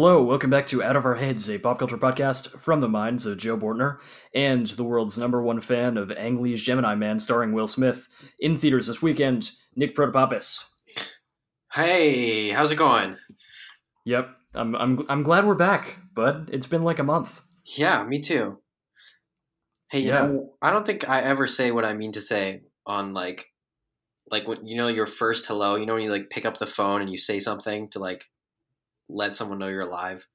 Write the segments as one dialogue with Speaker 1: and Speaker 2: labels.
Speaker 1: Hello, welcome back to Out of Our Heads, a pop culture podcast from the minds of Joe Bortner and the world's number one fan of Ang Lee's Gemini Man, starring Will Smith. In theaters this weekend, Nick Protopopis.
Speaker 2: Hey, how's it going?
Speaker 1: Yep, I'm, I'm, I'm glad we're back, bud. It's been like a month.
Speaker 2: Yeah, me too. Hey, you
Speaker 1: Yeah.
Speaker 2: know, I don't think I ever say what I mean to say on like, like when you know your first hello. You know when you like pick up the phone and you say something to like let someone know you're alive.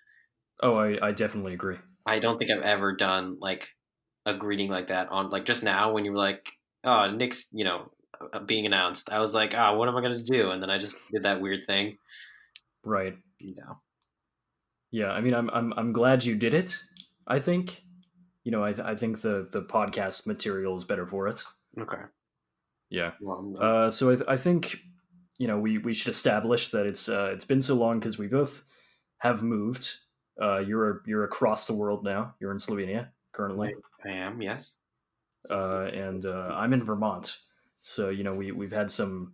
Speaker 1: Oh, I, I definitely agree.
Speaker 2: I don't think I've ever done like a greeting like that on like just now when you were like, oh, Nick's, you know, uh, being announced. I was like, ah, what am I gonna do? And then I just did that weird thing.
Speaker 1: Right.
Speaker 2: You know.
Speaker 1: Yeah, I mean, I'm, I'm, I'm glad you did it, I think. You know, I, th- I think the, the podcast material is better for it.
Speaker 2: Okay.
Speaker 1: Yeah.
Speaker 2: Well,
Speaker 1: Uh, so I, th- I think you know we, we should establish that it's uh, it's been so long because we both have moved. Uh, you're you're across the world now. You're in Slovenia currently,
Speaker 2: I am. Yes.
Speaker 1: uh, and uh, I'm in Vermont. So you know we we've had some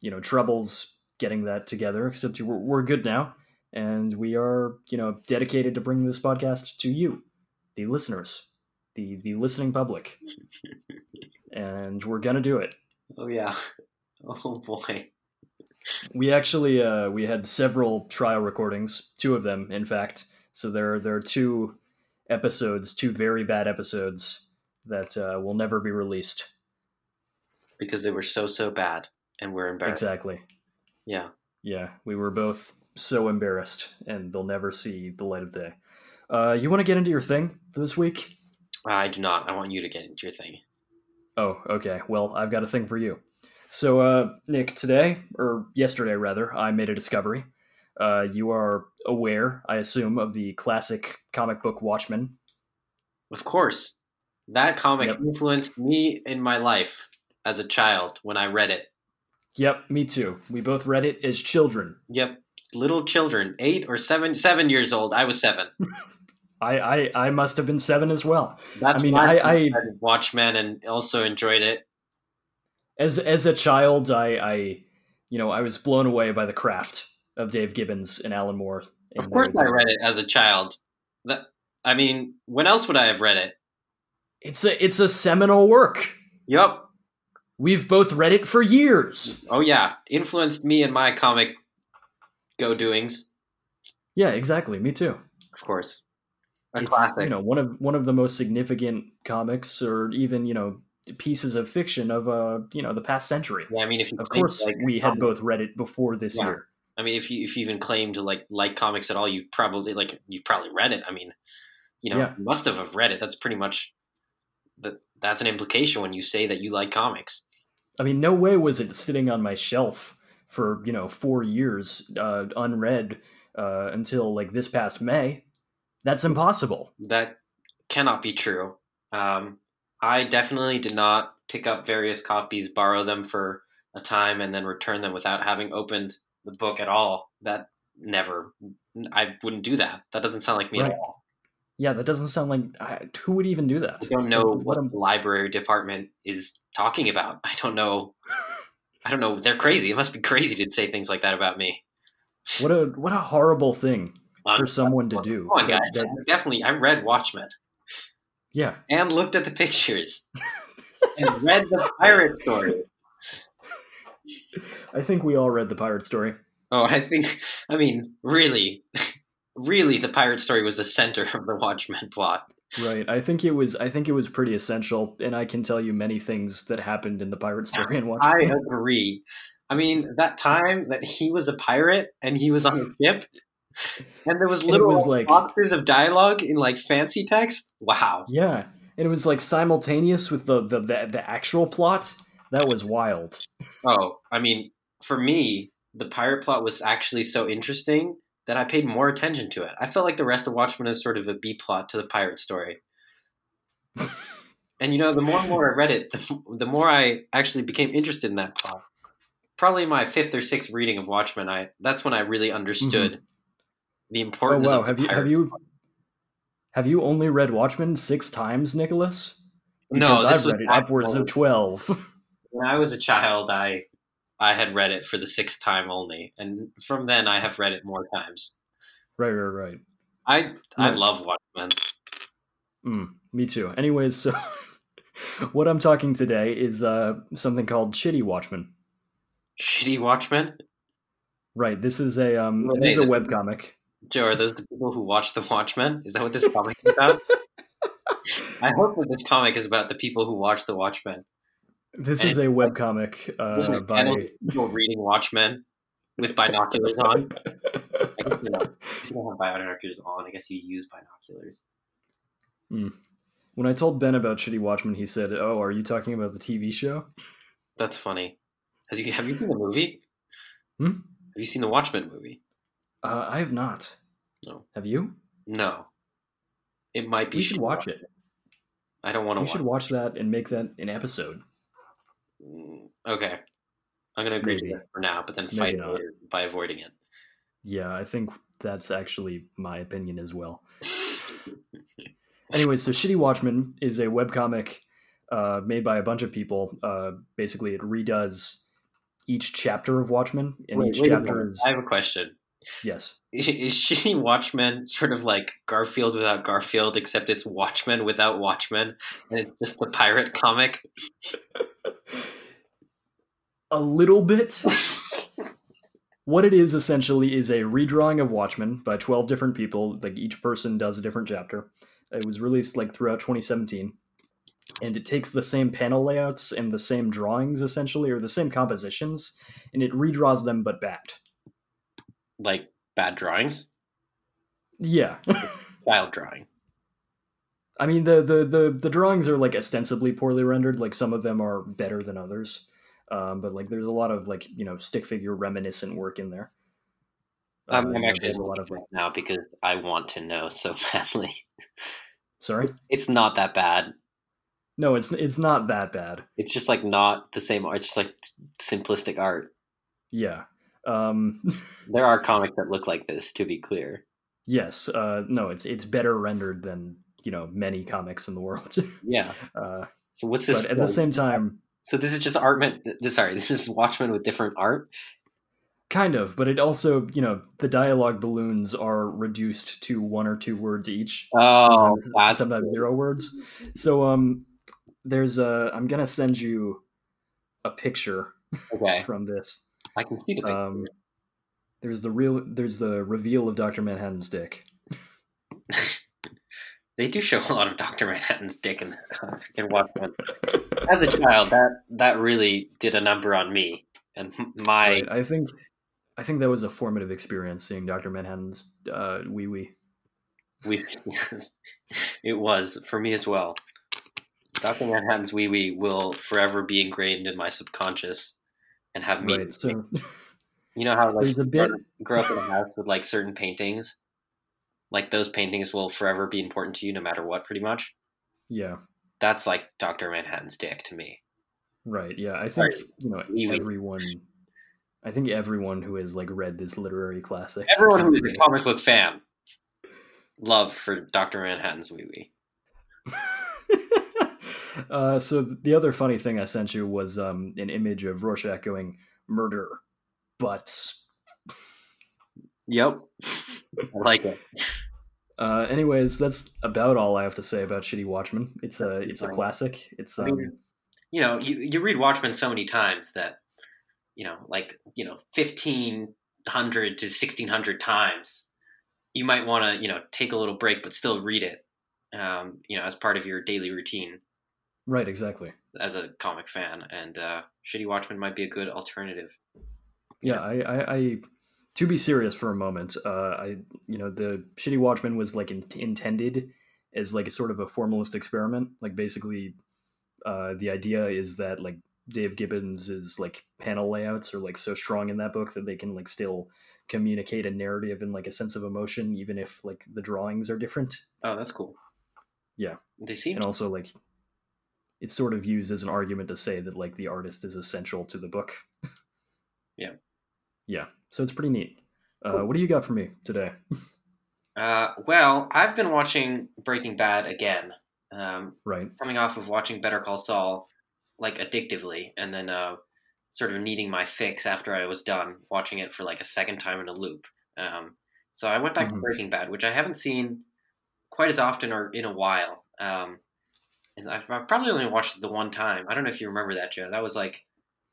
Speaker 1: you know troubles getting that together. Except we're, we're good now, and we are you know dedicated to bringing this podcast to you, the listeners, the the listening public, and we're gonna do it.
Speaker 2: Oh yeah. Oh boy.
Speaker 1: We actually uh, we had several trial recordings, two of them, in fact. So there there are two episodes, two very bad episodes that uh, will never be released.
Speaker 2: because they were so so bad and we're embarrassed.
Speaker 1: Exactly.
Speaker 2: Yeah.
Speaker 1: Yeah, we were both so embarrassed, and they'll never see the light of day. Uh, you want to get into your thing for this week?
Speaker 2: I do not. I want you to get into your thing.
Speaker 1: Oh, okay. Well, I've got a thing for you. So, uh, Nick, today, or yesterday rather, I made a discovery. Uh, you are aware, I assume, of the classic comic book Watchmen.
Speaker 2: Of course. That comic
Speaker 1: Yep.
Speaker 2: influenced me in my life as a child when I read it.
Speaker 1: Yep, me too. We both read it as children.
Speaker 2: Yep. Little children, eight or seven, seven years old. I was seven.
Speaker 1: I, I, I must have been seven as well.
Speaker 2: That's
Speaker 1: I mean,
Speaker 2: why
Speaker 1: I- I-
Speaker 2: read Watchmen and also enjoyed it.
Speaker 1: As as a child, I, I you know, I was blown away by the craft of Dave Gibbons and Alan Moore. and
Speaker 2: Of course, I read it as a child. That I mean, when else would I have read it?
Speaker 1: It's a it's a seminal work.
Speaker 2: Yup.
Speaker 1: We've both read it for years.
Speaker 2: Oh yeah, influenced me in my comic go doings.
Speaker 1: Yeah, exactly. Me too.
Speaker 2: Of course, a
Speaker 1: it's,
Speaker 2: classic.
Speaker 1: You know, one of one of the most significant comics, or even you know, pieces of fiction of uh, you know, the past century.
Speaker 2: yeah, I mean, if you
Speaker 1: Of course,
Speaker 2: like,
Speaker 1: we had
Speaker 2: um,
Speaker 1: both read it before this
Speaker 2: Yeah.
Speaker 1: year.
Speaker 2: I mean, if you if you even claim to like like comics at all, you've probably like you've probably read it. I mean, you know,
Speaker 1: Yeah.
Speaker 2: you must have have read it. That's pretty much that. That's an implication when you say that you like comics.
Speaker 1: I mean, no way was it sitting on my shelf for you know four years uh, unread uh, until like this past May. That's impossible.
Speaker 2: That cannot be true. Um, I definitely did not pick up various copies, borrow them for a time, and then return them without having opened the book at all. That never. I wouldn't do that. That doesn't sound like me
Speaker 1: Right.
Speaker 2: at all.
Speaker 1: Yeah, that doesn't sound like I, who would even do that.
Speaker 2: I don't know
Speaker 1: Like,
Speaker 2: what
Speaker 1: a-
Speaker 2: library department is talking about. I don't know. I don't know. They're crazy. It must be crazy to say things like that about me.
Speaker 1: what a what a horrible thing
Speaker 2: Um,
Speaker 1: for someone to do.
Speaker 2: Come on,
Speaker 1: That-
Speaker 2: guys.
Speaker 1: that-
Speaker 2: Definitely, I read Watchmen
Speaker 1: yeah,
Speaker 2: and looked at the pictures and read the pirate story.
Speaker 1: I think we all read the pirate story.
Speaker 2: Oh, I think. I mean, really, really, the pirate story was the center of the Watchmen plot.
Speaker 1: Right. I think it was. I think it was pretty essential, and I can tell you many things that happened in the pirate story and watch.
Speaker 2: I agree. I mean, that time that he was a pirate and he was on a ship, and there was little
Speaker 1: was like-
Speaker 2: boxes of dialogue in like fancy text. Wow.
Speaker 1: Yeah, and it was like simultaneous with the the the, the actual plot. That was wild.
Speaker 2: Oh, I mean, for me, the pirate plot was actually so interesting that I paid more attention to it. I felt like the rest of Watchmen is sort of a B plot to the pirate story. and you know, the more and more I read it, the, the more I actually became interested in that plot. Probably my fifth or sixth reading of Watchmen, I that's when I really understood mm-hmm. The
Speaker 1: Oh
Speaker 2: importance.
Speaker 1: wow,
Speaker 2: of the
Speaker 1: have you have you have you only read Watchmen six times, Nicholas?
Speaker 2: No,
Speaker 1: Because
Speaker 2: this
Speaker 1: I've
Speaker 2: was
Speaker 1: read it upwards of twelve.
Speaker 2: when I was a child, I I had read it for the sixth time only, and from then I have read it more times.
Speaker 1: Right, right, right.
Speaker 2: I I love Watchmen.
Speaker 1: Mm, me too. Anyways, so what I'm talking today is uh, something called Shitty Watchmen.
Speaker 2: Shitty Watchmen.
Speaker 1: Right. This is a um,
Speaker 2: Well,
Speaker 1: it is a webcomic.
Speaker 2: Joe, are those the people who watch the Watchmen? Is that what this comic is about? I hope that this comic is about the people who watch the Watchmen.
Speaker 1: This
Speaker 2: And
Speaker 1: is a webcomic uh,
Speaker 2: Isn't
Speaker 1: by.
Speaker 2: people reading Watchmen with binoculars on? I guess you know, you don't have binoculars on, I guess you use binoculars.
Speaker 1: when I told Ben about Shitty Watchmen, he said, "Oh, are you talking about the TV show?"
Speaker 2: That's funny. Has you have you seen the movie?
Speaker 1: Hmm?
Speaker 2: Have you seen the Watchmen movie?
Speaker 1: Uh, I have not.
Speaker 2: No.
Speaker 1: Have you?
Speaker 2: No. It might be.
Speaker 1: We should watch it.
Speaker 2: I don't want to
Speaker 1: We
Speaker 2: watch.
Speaker 1: should watch that and make that an episode.
Speaker 2: Mm, Okay. I'm gonna agree
Speaker 1: Maybe.
Speaker 2: to that for now, but then fight by avoiding it.
Speaker 1: Yeah, I think that's actually my opinion as well. Anyway, so Shitty Watchmen is a webcomic uh, made by a bunch of people. Uh, basically, it redoes each chapter of Watchmen, and
Speaker 2: Wait,
Speaker 1: each
Speaker 2: wait
Speaker 1: chapter is
Speaker 2: I have a question.
Speaker 1: Yes,
Speaker 2: Is Shitty Watchmen sort of like Garfield without Garfield, except it's Watchmen without Watchmen, and it's just the pirate comic?
Speaker 1: a little bit. what it is essentially is a redrawing of Watchmen by twelve different people. Like each person does a different chapter. It was released like throughout 2017, and it takes the same panel layouts and the same drawings essentially, or the same compositions, and it redraws them but bad.
Speaker 2: Like bad drawings,
Speaker 1: Yeah.
Speaker 2: child drawing.
Speaker 1: I mean the, the the the drawings are like ostensibly poorly rendered. Like some of them are better than others, um, but like there's a lot of like you know stick figure reminiscent work in there. Uh,
Speaker 2: I'm,
Speaker 1: know,
Speaker 2: actually
Speaker 1: a lot of like
Speaker 2: now because I want to know so badly.
Speaker 1: sorry.
Speaker 2: It's not that bad.
Speaker 1: No, it's it's not that bad.
Speaker 2: It's just like not the same art. It's just like simplistic art.
Speaker 1: Yeah. Um,
Speaker 2: There are comics that look like this, to be clear.
Speaker 1: yes. Uh, no, it's it's better rendered than you know many comics in the world.
Speaker 2: Yeah.
Speaker 1: uh,
Speaker 2: So what's this?
Speaker 1: but at the same time,
Speaker 2: so this is just art. meant- Sorry, this is Watchmen with different art.
Speaker 1: kind of. But it also you know the dialogue balloons are reduced to one or two words each.
Speaker 2: Oh,
Speaker 1: sometimes, sometimes zero words. So um, there's a. I'm gonna send you a picture
Speaker 2: okay.
Speaker 1: from this.
Speaker 2: I can see the picture.
Speaker 1: Um, there's the real. There's the reveal of Doctor Manhattan's dick.
Speaker 2: they do show a lot of Doctor Manhattan's dick in, in Watchmen. As a child, that that really did a number on me and my.
Speaker 1: Right, I think. I think that was a formative experience seeing Doctor Manhattan's uh, wee wee.
Speaker 2: We, yes, it was for me as well. Doctor Manhattan's wee wee will forever be ingrained in my subconscious and have meaning.
Speaker 1: Right. So
Speaker 2: You know how like
Speaker 1: There's a
Speaker 2: grow-
Speaker 1: bit-
Speaker 2: grow up in a house with like certain paintings, like those paintings will forever be important to you no matter what. Pretty much,
Speaker 1: yeah.
Speaker 2: that's like Doctor Manhattan's dick to me.
Speaker 1: Right. Yeah. I think you know everyone. I think everyone who has like read this literary classic.
Speaker 2: Everyone who is a comic book fan, love for Doctor Manhattan's wee wee.
Speaker 1: uh, so the other funny thing I sent you was um, an image of Rorschach going murder, but
Speaker 2: Yep, I like it.
Speaker 1: uh, anyways, that's about all I have to say about Shitty Watchmen. It's a it's a classic. It's
Speaker 2: I
Speaker 1: um,
Speaker 2: mean, you know, you, you read Watchmen so many times that, you know, like, you know, 1500 to 1600 times, you might want to, you know, take a little break, but still read it, um, you know, as part of your daily routine
Speaker 1: right, exactly.
Speaker 2: as a comic fan. And uh, Shitty Watchmen might be a good alternative.
Speaker 1: Yeah, I, I, I to be serious for a moment, uh, I you know the Shitty Watchmen was like in, intended as like a sort of a formalist experiment. Like basically, uh, the idea is that like Dave Gibbons is like panel layouts are like so strong in that book that they can like still communicate a narrative and like a sense of emotion even if like the drawings are different
Speaker 2: Oh, that's cool.
Speaker 1: Yeah.
Speaker 2: They seem
Speaker 1: and also like it's sort of used as an argument to say that like the artist is essential to the book
Speaker 2: Yeah.
Speaker 1: yeah so it's pretty neat uh, what do you got for me today
Speaker 2: Uh, well, I've been watching Breaking Bad again, um,
Speaker 1: right
Speaker 2: coming off of watching Better Call Saul, like addictively, and then uh, sort of needing my fix after I was done watching it for like a second time in a loop. Um, So I went back to
Speaker 1: Mhm.
Speaker 2: Breaking Bad, which I haven't seen quite as often or in a while. Um, and I've, I've probably only watched it the one time. I don't know if you remember that, Joe. That was like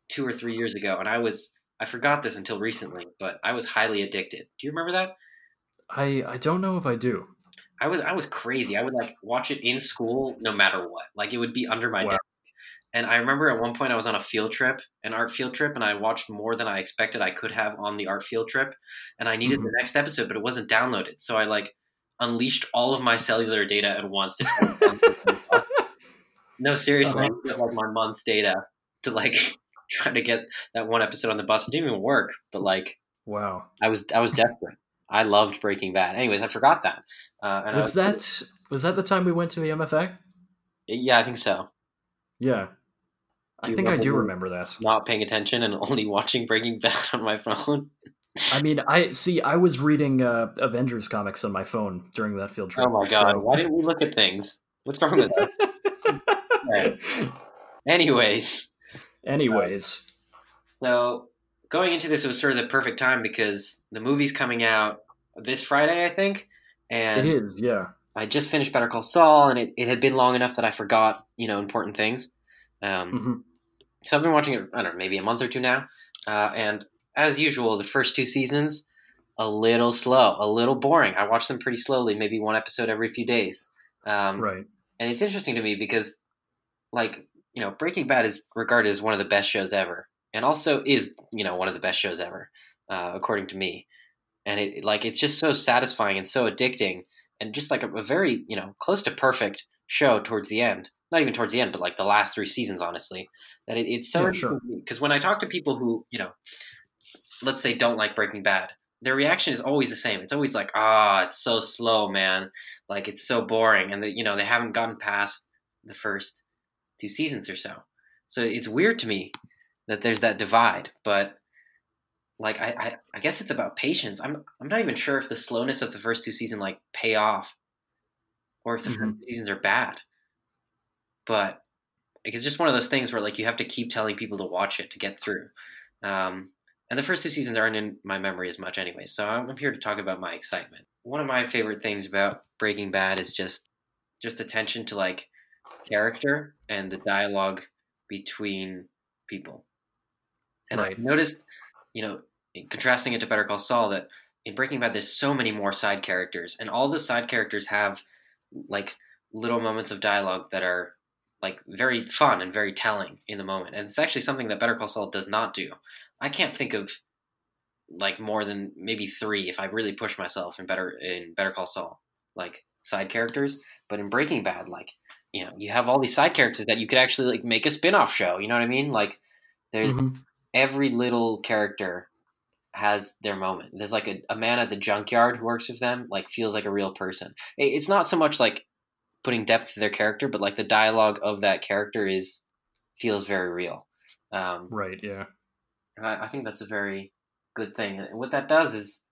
Speaker 2: two or three years ago, and I was I forgot this until recently, but I was highly addicted. Do you remember that?
Speaker 1: I I don't know if I do.
Speaker 2: I was I was crazy. I would like watch it in school no matter what. Like it would be under my
Speaker 1: Wow.
Speaker 2: desk. And I remember at one point I was on a field trip, an art field trip, and I watched more than I expected I could have on the art field trip. And I needed
Speaker 1: Mhm.
Speaker 2: the next episode, but it wasn't downloaded. So I like unleashed all of my cellular data at once to try to download it. No, seriously,
Speaker 1: Uh-huh.
Speaker 2: used, like my month's data to like try to get that one episode on the bus. It didn't even work, but like
Speaker 1: Wow.
Speaker 2: I was I was desperate. I loved Breaking Bad. Anyways, I forgot that. Uh, and I
Speaker 1: Was that was that the time we went to the MFA?
Speaker 2: Yeah, I think so.
Speaker 1: Yeah. I think I do
Speaker 2: remember-
Speaker 1: that.
Speaker 2: Not paying attention and only watching Breaking Bad on my phone.
Speaker 1: I mean, I see. I was reading uh, Avengers comics on my phone during that field trip.
Speaker 2: Oh my god,
Speaker 1: so-
Speaker 2: why didn't we look at things? What's wrong with Anyways,
Speaker 1: Anyways,
Speaker 2: so going into this, was sort of the perfect time because the movie's coming out this Friday, I think, and
Speaker 1: it is. Yeah.
Speaker 2: I just finished Better Call Saul, and it, it had been long enough that I forgot, you know, important things. Um,
Speaker 1: hmm
Speaker 2: So I've been watching it, I don't know, maybe a month or two now. Uh, and as usual, the first two seasons, a little slow, a little boring. I watch them pretty slowly, maybe one episode every few days. Um,
Speaker 1: Right.
Speaker 2: And it's interesting to me because, like, you know, Breaking Bad is regarded as one of the best shows ever, and also is, you know, one of the best shows ever, uh, according to me. And it, like, it's just so satisfying and so addicting, and just like a, a very, you know, close to perfect show towards the end. Not even towards the end, but like the last three seasons, honestly. That it, it's so
Speaker 1: Yeah, sure.
Speaker 2: because when I talk to people who, you know, let's say don't like Breaking Bad, their reaction is always the same. It's always like, ah, it's so slow, man. Like it's so boring, and that you know they haven't gotten past the first two seasons or so. So it's weird to me that there's that divide, but like I, I, I guess it's about patience. I'm I'm not even sure if the slowness of the first two seasons like pay off, or if the
Speaker 1: Mhm.
Speaker 2: two seasons are bad. But like, it's just one of those things where like you have to keep telling people to watch it to get through. Um, and the first two seasons aren't in my memory as much anyway, so I'm I'm here to talk about my excitement. One of my favorite things about Breaking Bad is just just attention to like character and the dialogue between people. And
Speaker 1: Right.
Speaker 2: I've noticed, you know, in contrasting it to Better Call Saul, that in Breaking Bad, there's so many more side characters, and all the side characters have like little moments of dialogue that are like very fun and very telling in the moment. And it's actually something that Better Call Saul does not do. I can't think of like more than maybe three if I really push myself in better in Better Call Saul, like side characters. But in Breaking Bad, like you know, you have all these side characters that you could actually like make a spin-off show. You know what I mean? Like there's
Speaker 1: Mhm.
Speaker 2: every little character has their moment. There's like a, a man at the junkyard who works with them, like feels like a real person. It's not so much like putting depth to their character, but like the dialogue of that character is feels very real. Um,
Speaker 1: Right. Yeah.
Speaker 2: and I, I think that's a very good thing. And what that does is,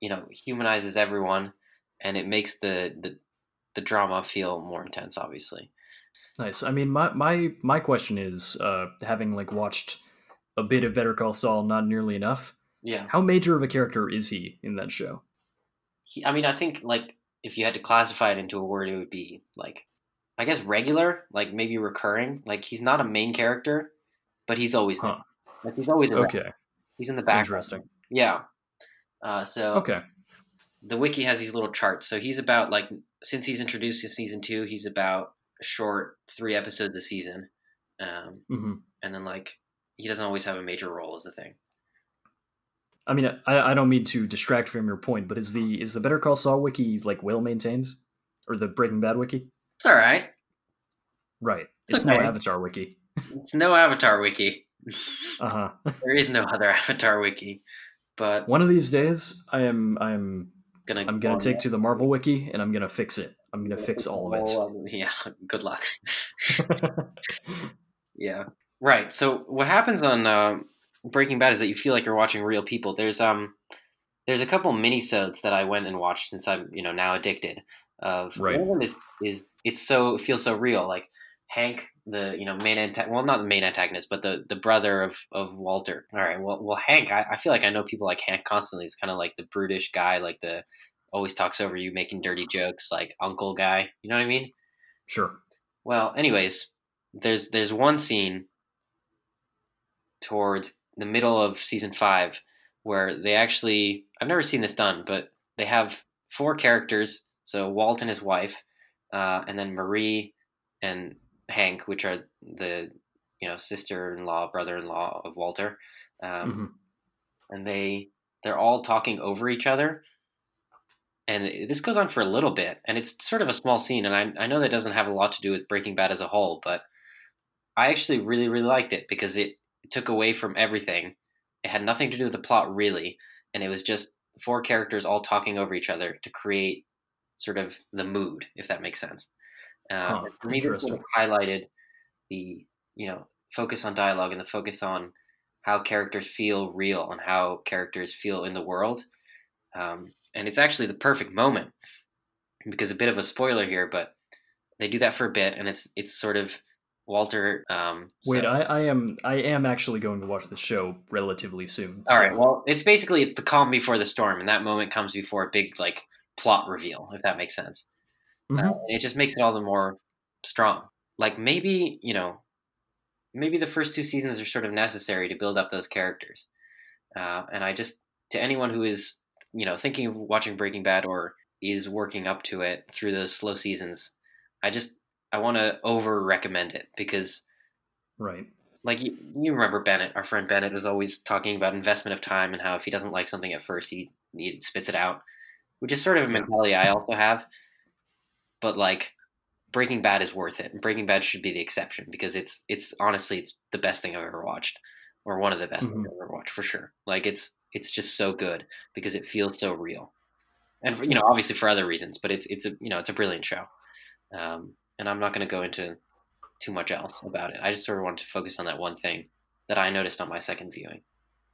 Speaker 2: you know, humanizes everyone, and it makes the the, the drama feel more intense. Obviously,
Speaker 1: Nice. I mean, my my my question is, uh, having like watched a bit of Better Call Saul, not nearly enough.
Speaker 2: yeah.
Speaker 1: How major of a character is he in that show?
Speaker 2: He, I mean, I think like if you had to classify it into a word, it would be like, I guess regular, like maybe recurring. Like he's not a main character, but he's always
Speaker 1: Huh.
Speaker 2: there. Like he's always around.
Speaker 1: Okay.
Speaker 2: He's in the background.
Speaker 1: Interesting.
Speaker 2: Yeah. Uh, so
Speaker 1: Okay.
Speaker 2: the wiki has these little charts. So he's about like since he's introduced in season two, he's about a short three episodes a season, um,
Speaker 1: hmm
Speaker 2: and then like he doesn't always have a major role as a thing.
Speaker 1: I mean, I, I don't mean to distract from your point, but is the is the Better Call Saul wiki like well maintained, or the Breaking Bad wiki?
Speaker 2: It's all right.
Speaker 1: Right.
Speaker 2: It's
Speaker 1: It's no. Avatar wiki.
Speaker 2: It's no Avatar wiki.
Speaker 1: Uh huh.
Speaker 2: there is no other Avatar wiki, but
Speaker 1: One of these days, I am I am
Speaker 2: gonna
Speaker 1: I'm gonna take to the Marvel wiki and I'm gonna fix it. I'm gonna fix all of
Speaker 2: of it. Yeah. Good luck. Yeah. Right. So what happens on uh, Breaking Bad is that you feel like you're watching real people. There's um there's a couple minisodes that I went and watched since I'm you know now addicted. Of
Speaker 1: Right.
Speaker 2: one of them is is it's so it feels so real. Like Hank, the you know main anta- well not the main antagonist, but the the brother of of Walter. All right, well well Hank, I, I feel like I know people like Hank constantly. He's kind of like the brutish guy, like the always talks over you, making dirty jokes, like uncle guy. You know what I mean?
Speaker 1: Sure.
Speaker 2: Well, anyways, there's there's one scene towards the middle of season five where they actually I've never seen this done, but they have four characters. So Walt and his wife, uh, and then Marie and Hank, which are the you know sister-in-law, brother-in-law of Walter, um,
Speaker 1: hmm
Speaker 2: and they they're all talking over each other. And this goes on for a little bit, and it's sort of a small scene. And I, I know that doesn't have a lot to do with Breaking Bad as a whole, but I actually really, really liked it because it took away from everything. It had nothing to do with the plot, really. And it was just four characters all talking over each other to create sort of the mood, if that makes sense. Um,
Speaker 1: Huh,
Speaker 2: for me, this sort of highlighted the you know focus on dialogue and the focus on how characters feel real and how characters feel in the world. Um, and it's actually the perfect moment because a bit of a spoiler here, but they do that for a bit, and it's it's sort of Walter. Um,
Speaker 1: Wait,
Speaker 2: so-
Speaker 1: I, I am I am actually going to watch the show relatively soon.
Speaker 2: all
Speaker 1: so-
Speaker 2: right. Well, it's basically it's the calm before the storm, and that moment comes before a big like plot reveal, if that makes sense.
Speaker 1: Mhm.
Speaker 2: Uh, and it just makes it all the more strong. Like maybe you know, maybe the first two seasons are sort of necessary to build up those characters. Uh, and I just to anyone who is you know thinking of watching Breaking Bad or is working up to it through those slow seasons, I just I want to over recommend it because
Speaker 1: right.
Speaker 2: like you, you remember Bennett, our friend Bennett is always talking about investment of time and how if he doesn't like something at first, he, he spits it out, which is sort of a mentality I also have. But like Breaking Bad is worth it, and Breaking Bad should be the exception because it's it's honestly it's the best thing I've ever watched, or one of the best things I've ever watched for sure. Like it's it's just so good because it feels so real, and you know obviously for other reasons, but it's it's a you know it's a brilliant show, um, and I'm not going to go into too much else about it. I just sort of wanted to focus on that one thing that I noticed on my second viewing.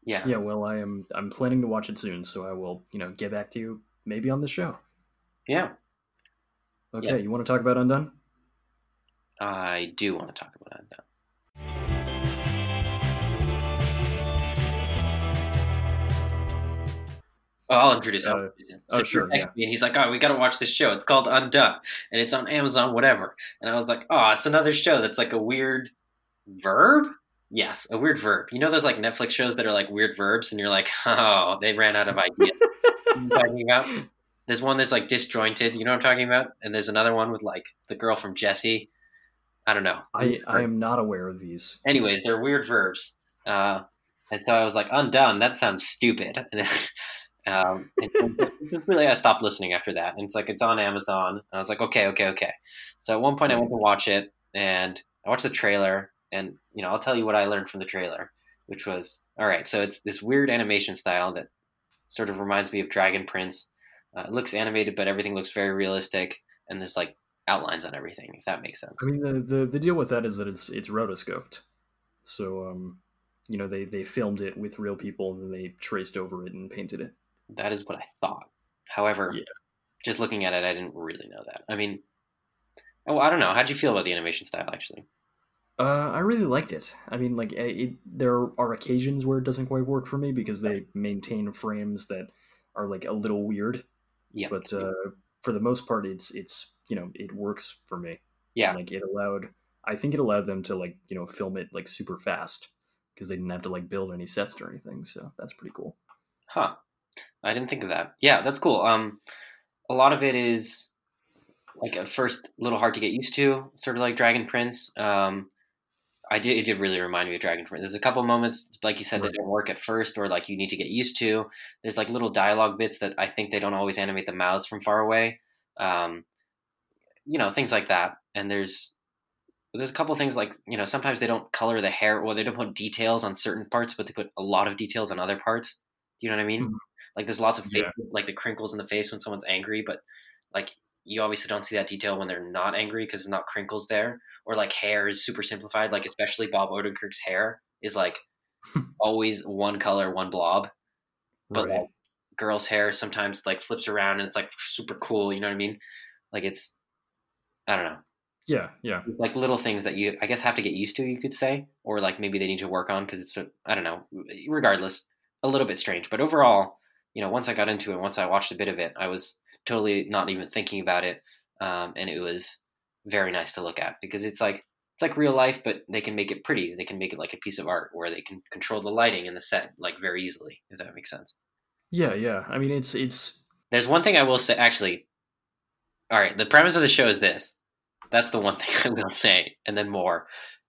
Speaker 2: Yeah.
Speaker 1: Yeah, well, I am I'm planning to watch it soon, so I will you know get back to you maybe on the show.
Speaker 2: Yeah.
Speaker 1: Okay,
Speaker 2: Yeah.
Speaker 1: you want to talk about Undone?
Speaker 2: I do want to talk about Undone. Oh, I'll introduce him.
Speaker 1: Uh, oh,
Speaker 2: So he
Speaker 1: sure, yeah.
Speaker 2: and he's like, "Oh, we got to watch this show. It's called Undone, and it's on Amazon, whatever." And I was like, "Oh, it's another show that's like a weird verb." Yes, a weird verb. You know those like Netflix shows that are like weird verbs, and you're like, "Oh, they ran out of ideas." you know what I'm talking about? There's one that's like disjointed. You know what I'm talking about? And there's another one with like the girl from Jesse. I don't know.
Speaker 1: I I am not aware of these.
Speaker 2: Anyways, they're weird verbs. Uh, and so I was like, undone. That sounds stupid. um, and just really, I stopped listening after that. And it's like, it's on Amazon. And I was like, okay, okay, okay. So at one point I went to watch it and I watched the trailer and, you know, I'll tell you what I learned from the trailer, which was, all right, so it's this weird animation style that sort of reminds me of Dragon Prince. Uh, it looks animated, but everything looks very realistic. And there's like outlines on everything, if that makes sense.
Speaker 1: I mean, the, the the deal with that is that it's it's rotoscoped, so um, you know they they filmed it with real people and then they traced over it and painted it.
Speaker 2: That is what I thought. However,
Speaker 1: Yeah.
Speaker 2: just looking at it, I didn't really know that. I mean, oh, I don't know. How'd you feel about the animation style, actually?
Speaker 1: Uh, I really liked it. I mean, like it, it, there are occasions where it doesn't quite work for me because they maintain frames that are like a little weird.
Speaker 2: Yeah.
Speaker 1: But uh, for the most part, it's it's you know it works for me.
Speaker 2: Yeah.
Speaker 1: Like it allowed, I think it allowed them to like you know film it like super fast because they didn't have to like build any sets or anything. So that's pretty cool.
Speaker 2: Huh. I didn't think of that. Yeah, that's cool. Um, a lot of it is like at first a little hard to get used to, sort of like Dragon Prince. Um, I did it did really remind me of Dragon Prince. There's a couple moments, like you said,
Speaker 1: Right.
Speaker 2: that don't work at first, or like you need to get used to. There's like little dialogue bits that I think they don't always animate the mouths from far away. Um, you know, things like that. And there's there's a couple things like you know sometimes they don't color the hair, or they don't put details on certain parts, but they put a lot of details on other parts. You know what I mean?
Speaker 1: Mhm.
Speaker 2: Like there's lots of face,
Speaker 1: Yeah.
Speaker 2: like the crinkles in the face when someone's angry, but like you obviously don't see that detail when they're not angry because there's not crinkles there. Or like hair is super simplified, like especially Bob Odenkirk's hair is like always one color, one blob. But
Speaker 1: right.
Speaker 2: like girls' hair sometimes like flips around and it's like super cool. You know what I mean? Like it's, I don't know.
Speaker 1: Yeah, yeah.
Speaker 2: like little things that you I guess have to get used to, you could say, or like maybe they need to work on because it's I don't know. Regardless, a little bit strange, but overall, you know, once I got into it, once I watched a bit of it, I was totally not even thinking about it, um, and it was very nice to look at because it's like it's like real life, but they can make it pretty. They can make it like a piece of art where they can control the lighting and the set like very easily. If that makes sense.
Speaker 1: Yeah, yeah. I mean, it's it's.
Speaker 2: There's one thing I will say. Actually, all right. The premise of the show is this. That's the one thing I will say, and then more.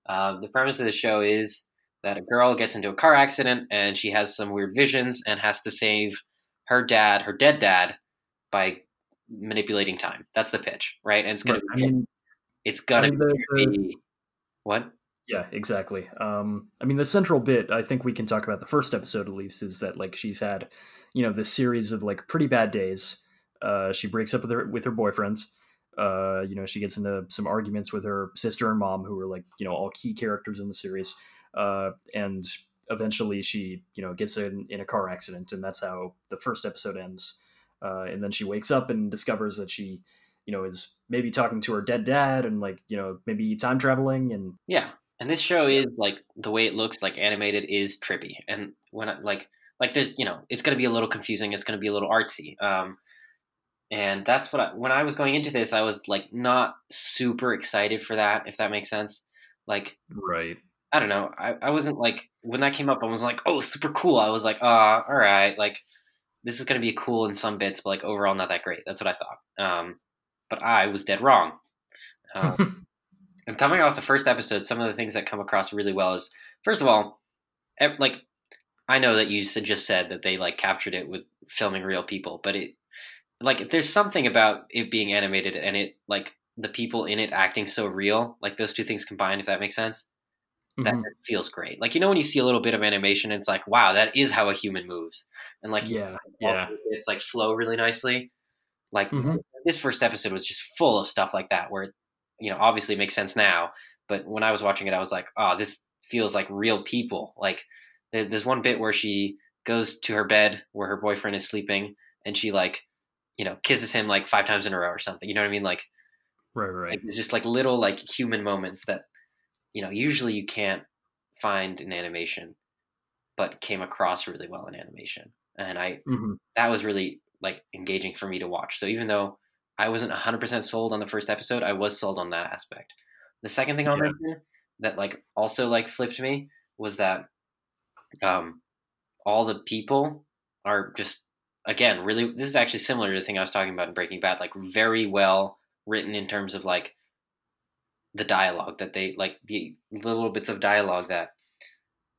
Speaker 2: Uh, the premise of the show is that a girl gets into a car accident and she has some weird visions and has to save her dad, her dead dad, by manipulating time. That's the pitch, right? And it's gonna,
Speaker 1: right. I mean,
Speaker 2: it's gonna
Speaker 1: I mean, the,
Speaker 2: be
Speaker 1: the,
Speaker 2: what?
Speaker 1: Yeah, exactly. Um, I mean, the central bit I think we can talk about the first episode at least is that like she's had, you know, this series of like pretty bad days. Uh, she breaks up with her with her boyfriends. Uh, you know, she gets into some arguments with her sister and mom, who are like, you know, all key characters in the series. Uh, and eventually she, you know, gets in, in a car accident, and that's how the first episode ends. Uh, and then she wakes up and discovers that she, you know, is maybe talking to her dead dad and like, you know, maybe time traveling and
Speaker 2: yeah. And this show is like the way it looks, like animated, is trippy. And when I, like like there's you know it's going to be a little confusing. It's going to be a little artsy. Um, and that's what I, when I was going into this, I was like not super excited for that, if that makes sense. Like,
Speaker 1: right.
Speaker 2: I don't know. I, I wasn't like when that came up, I was like, oh, super cool. I was like, ah, oh, all right, like this is going to be cool in some bits, but like overall, not that great. That's what I thought. Um, but I was dead wrong. Um, and coming off the first episode, some of the things that come across really well is first of all, like I know that you just said that they like captured it with filming real people, but it like there's something about it being animated and it like the people in it acting so real like those two things combined if that makes sense that mm-hmm. feels great like you know when you see a little bit of animation it's like wow that is how a human moves and like
Speaker 1: yeah yeah
Speaker 2: it's like flow really nicely like mm-hmm. this first episode was just full of stuff like that where you know obviously it makes sense now but when i was watching it i was like oh this feels like real people like there's one bit where she goes to her bed where her boyfriend is sleeping and she like you know, kisses him like five times in a row or something. You know what I mean? Like,
Speaker 1: right, right.
Speaker 2: Like, it's just like little like human moments that, you know, usually you can't find an animation, but came across really well in animation. And I, mm-hmm. that was really like engaging for me to watch. So even though I wasn't 100% sold on the first episode, I was sold on that aspect. The second thing I'll yeah. mention that like also like flipped me was that um all the people are just again, really, this is actually similar to the thing I was talking about in Breaking Bad. Like very well written in terms of like the dialogue that they like the little bits of dialogue that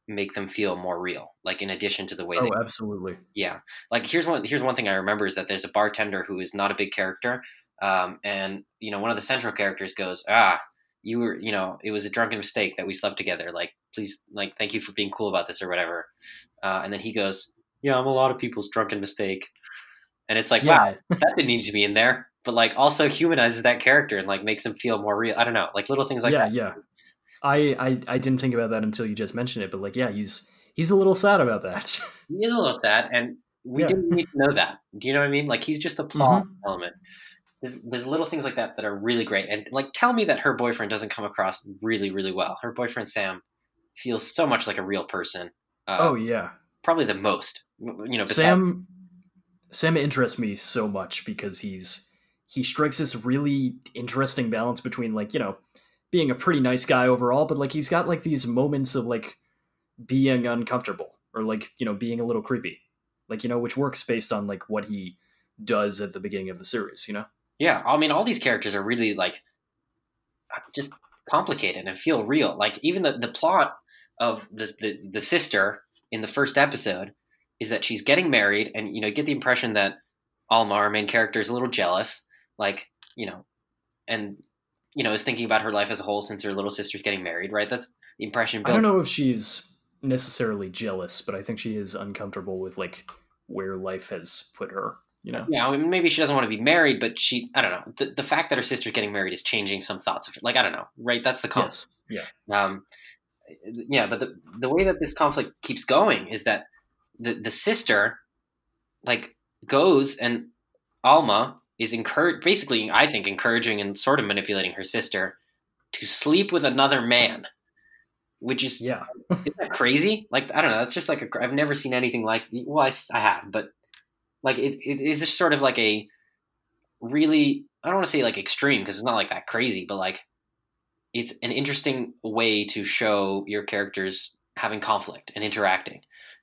Speaker 2: make them feel more real. Like in addition to the way.
Speaker 1: Oh,
Speaker 2: they,
Speaker 1: absolutely.
Speaker 2: Yeah. Like here's one. Here's one thing I remember is that there's a bartender who is not a big character, um, and you know one of the central characters goes, "Ah, you were, you know, it was a drunken mistake that we slept together. Like, please, like, thank you for being cool about this or whatever." Uh, and then he goes, yeah, I'm a lot of people's drunken mistake. And it's like, yeah. wow, that didn't need to be in there. But like also humanizes that character and like makes him feel more real. I don't know, like little things like
Speaker 1: yeah,
Speaker 2: that.
Speaker 1: Yeah, I, I I didn't think about that until you just mentioned it, but like, yeah, he's he's a little sad about that.
Speaker 2: He is a little sad, and we yeah. didn't need to know that. Do you know what I mean? Like he's just a plot mm-hmm. element. There's, there's little things like that that are really great. And like, tell me that her boyfriend doesn't come across really, really well. Her boyfriend Sam feels so much like a real person.
Speaker 1: Uh, oh yeah,
Speaker 2: probably the most. You know,
Speaker 1: Sam. Sam interests me so much because he's he strikes this really interesting balance between like you know being a pretty nice guy overall, but like he's got like these moments of like being uncomfortable or like you know being a little creepy, like you know which works based on like what he does at the beginning of the series. You know.
Speaker 2: Yeah, I mean, all these characters are really like just complicated and feel real. Like even the the plot of the the, the sister in the first episode is that she's getting married, and you know, you get the impression that Alma, our main character, is a little jealous, like you know, and you know, is thinking about her life as a whole since her little sister's getting married, right? That's the impression.
Speaker 1: Built. I don't know if she's necessarily jealous, but I think she is uncomfortable with like where life has put her. You know?
Speaker 2: Yeah, I mean, maybe she doesn't want to be married, but she, I don't know. The, the fact that her sister's getting married is changing some thoughts of, her. like, I don't know, right? That's the
Speaker 1: concept. Yes. Yeah.
Speaker 2: Um, yeah, but the the way that this conflict keeps going is that the the sister like goes and Alma is encouraged basically I think encouraging and sort of manipulating her sister to sleep with another man, which is
Speaker 1: Yeah.
Speaker 2: isn't that crazy? Like I don't know. That's just like a, I've never seen anything like. Well, I, I have, but like it, it is just sort of like a really. I don't want to say like extreme because it's not like that crazy, but like it's an interesting way to show your characters having conflict and interacting,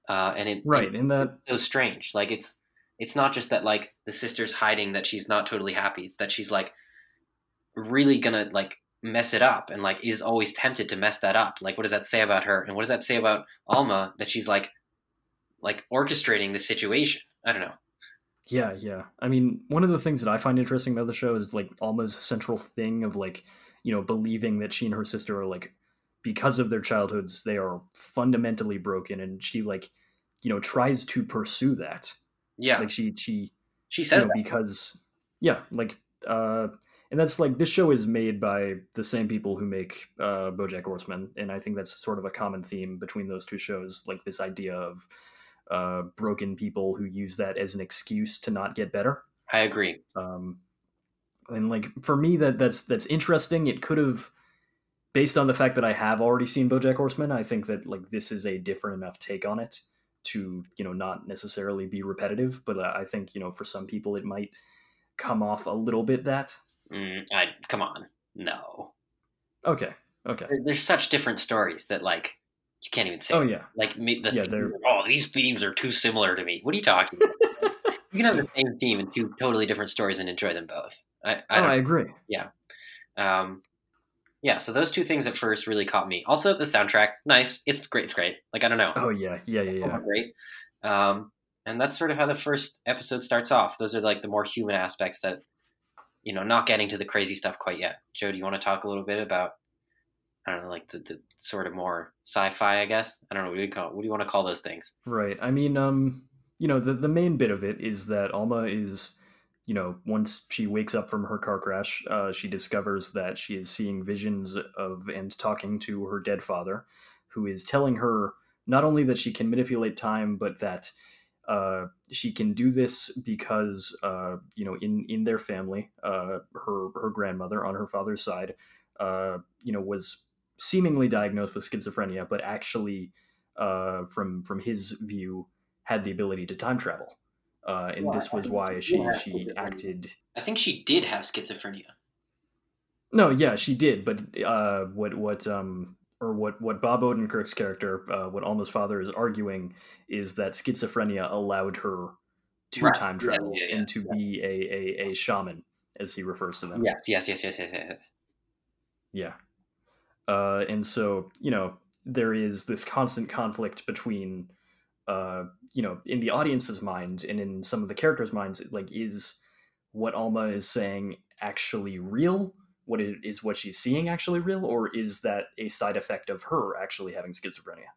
Speaker 2: uh, and it
Speaker 1: Right. And that
Speaker 2: so strange. Like it's it's not just that like the sister's hiding that she's not totally happy. It's that she's like really gonna like mess it up and like is always tempted to mess that up. Like what does that say about her? And what does that say about Alma that she's like like orchestrating the situation? I don't know.
Speaker 1: Yeah, yeah. I mean, one of the things that I find interesting about the show is like Alma's central thing of like, you know, believing that she and her sister are like, because of their childhoods, they are fundamentally broken, and she like, you know, tries to pursue that.
Speaker 2: Yeah,
Speaker 1: Like she she
Speaker 2: she
Speaker 1: you
Speaker 2: says
Speaker 1: know, because yeah, like uh, and that's like this show is made by the same people who make uh, BoJack Horseman, and I think that's sort of a common theme between those two shows, like this idea of uh, broken people who use that as an excuse to not get better.
Speaker 2: I agree.
Speaker 1: Um, and like for me, that that's that's interesting. It could have, based on the fact that I have already seen BoJack Horseman, I think that like this is a different enough take on it to you know not necessarily be repetitive. But uh, I think you know for some people it might come off a little bit that.
Speaker 2: Mm, I come on, no.
Speaker 1: Okay. Okay.
Speaker 2: There- There's such different stories that like you can't even say.
Speaker 1: Oh yeah.
Speaker 2: Like me, the
Speaker 1: Yeah,
Speaker 2: theme- oh, these themes are too similar to me. What are you talking about? you can have the same theme in two totally different stories and enjoy them both. I, I
Speaker 1: oh, I agree.
Speaker 2: Yeah um, yeah, so those two things at first really caught me. Also, the soundtrack, nice. It's great. It's great. Like I don't know,
Speaker 1: Oh yeah. Yeah. Yeah. Yeah.
Speaker 2: great. Um, and that's sort of how the first episode starts off. Those are like the more human aspects that, you know, not getting to the crazy stuff quite yet. Joe, do you want to talk a little bit about? I don't know, like the, the sort of more sci-fi, I guess. I don't know. What do you call? What do you want to call those things?
Speaker 1: Right. I mean, um, you know, the the main bit of it is that Alma is, you know, once she wakes up from her car crash, uh, she discovers that she is seeing visions of and talking to her dead father, who is telling her not only that she can manipulate time, but that uh, she can do this because, uh, you know, in in their family, uh, her her grandmother on her father's side, uh, you know, was seemingly diagnosed with schizophrenia, but actually, uh, from from his view, had the ability to time travel, uh, and
Speaker 2: Yeah,
Speaker 1: this was why
Speaker 2: she
Speaker 1: she
Speaker 2: has
Speaker 1: she
Speaker 2: schizophrenia.
Speaker 1: acted.
Speaker 2: I think she did have schizophrenia.
Speaker 1: No, yeah, she did, but uh, what what um or what what Bob Odenkirk's character, uh, what Alma's father is arguing, is that schizophrenia allowed her to
Speaker 2: Right,
Speaker 1: time
Speaker 2: yeah,
Speaker 1: travel
Speaker 2: yeah, yeah,
Speaker 1: and to be a, a a shaman, as he refers to them.
Speaker 2: Yes, yes, yes, yes, yes, yes.
Speaker 1: Yeah. Uh, and so, you know, there is this constant conflict between, uh, you know, in the audience's mind and in some of the characters' minds, like, is what Alma is saying actually real? What it is what she's seeing actually real? Or is that a side effect of her actually having schizophrenia?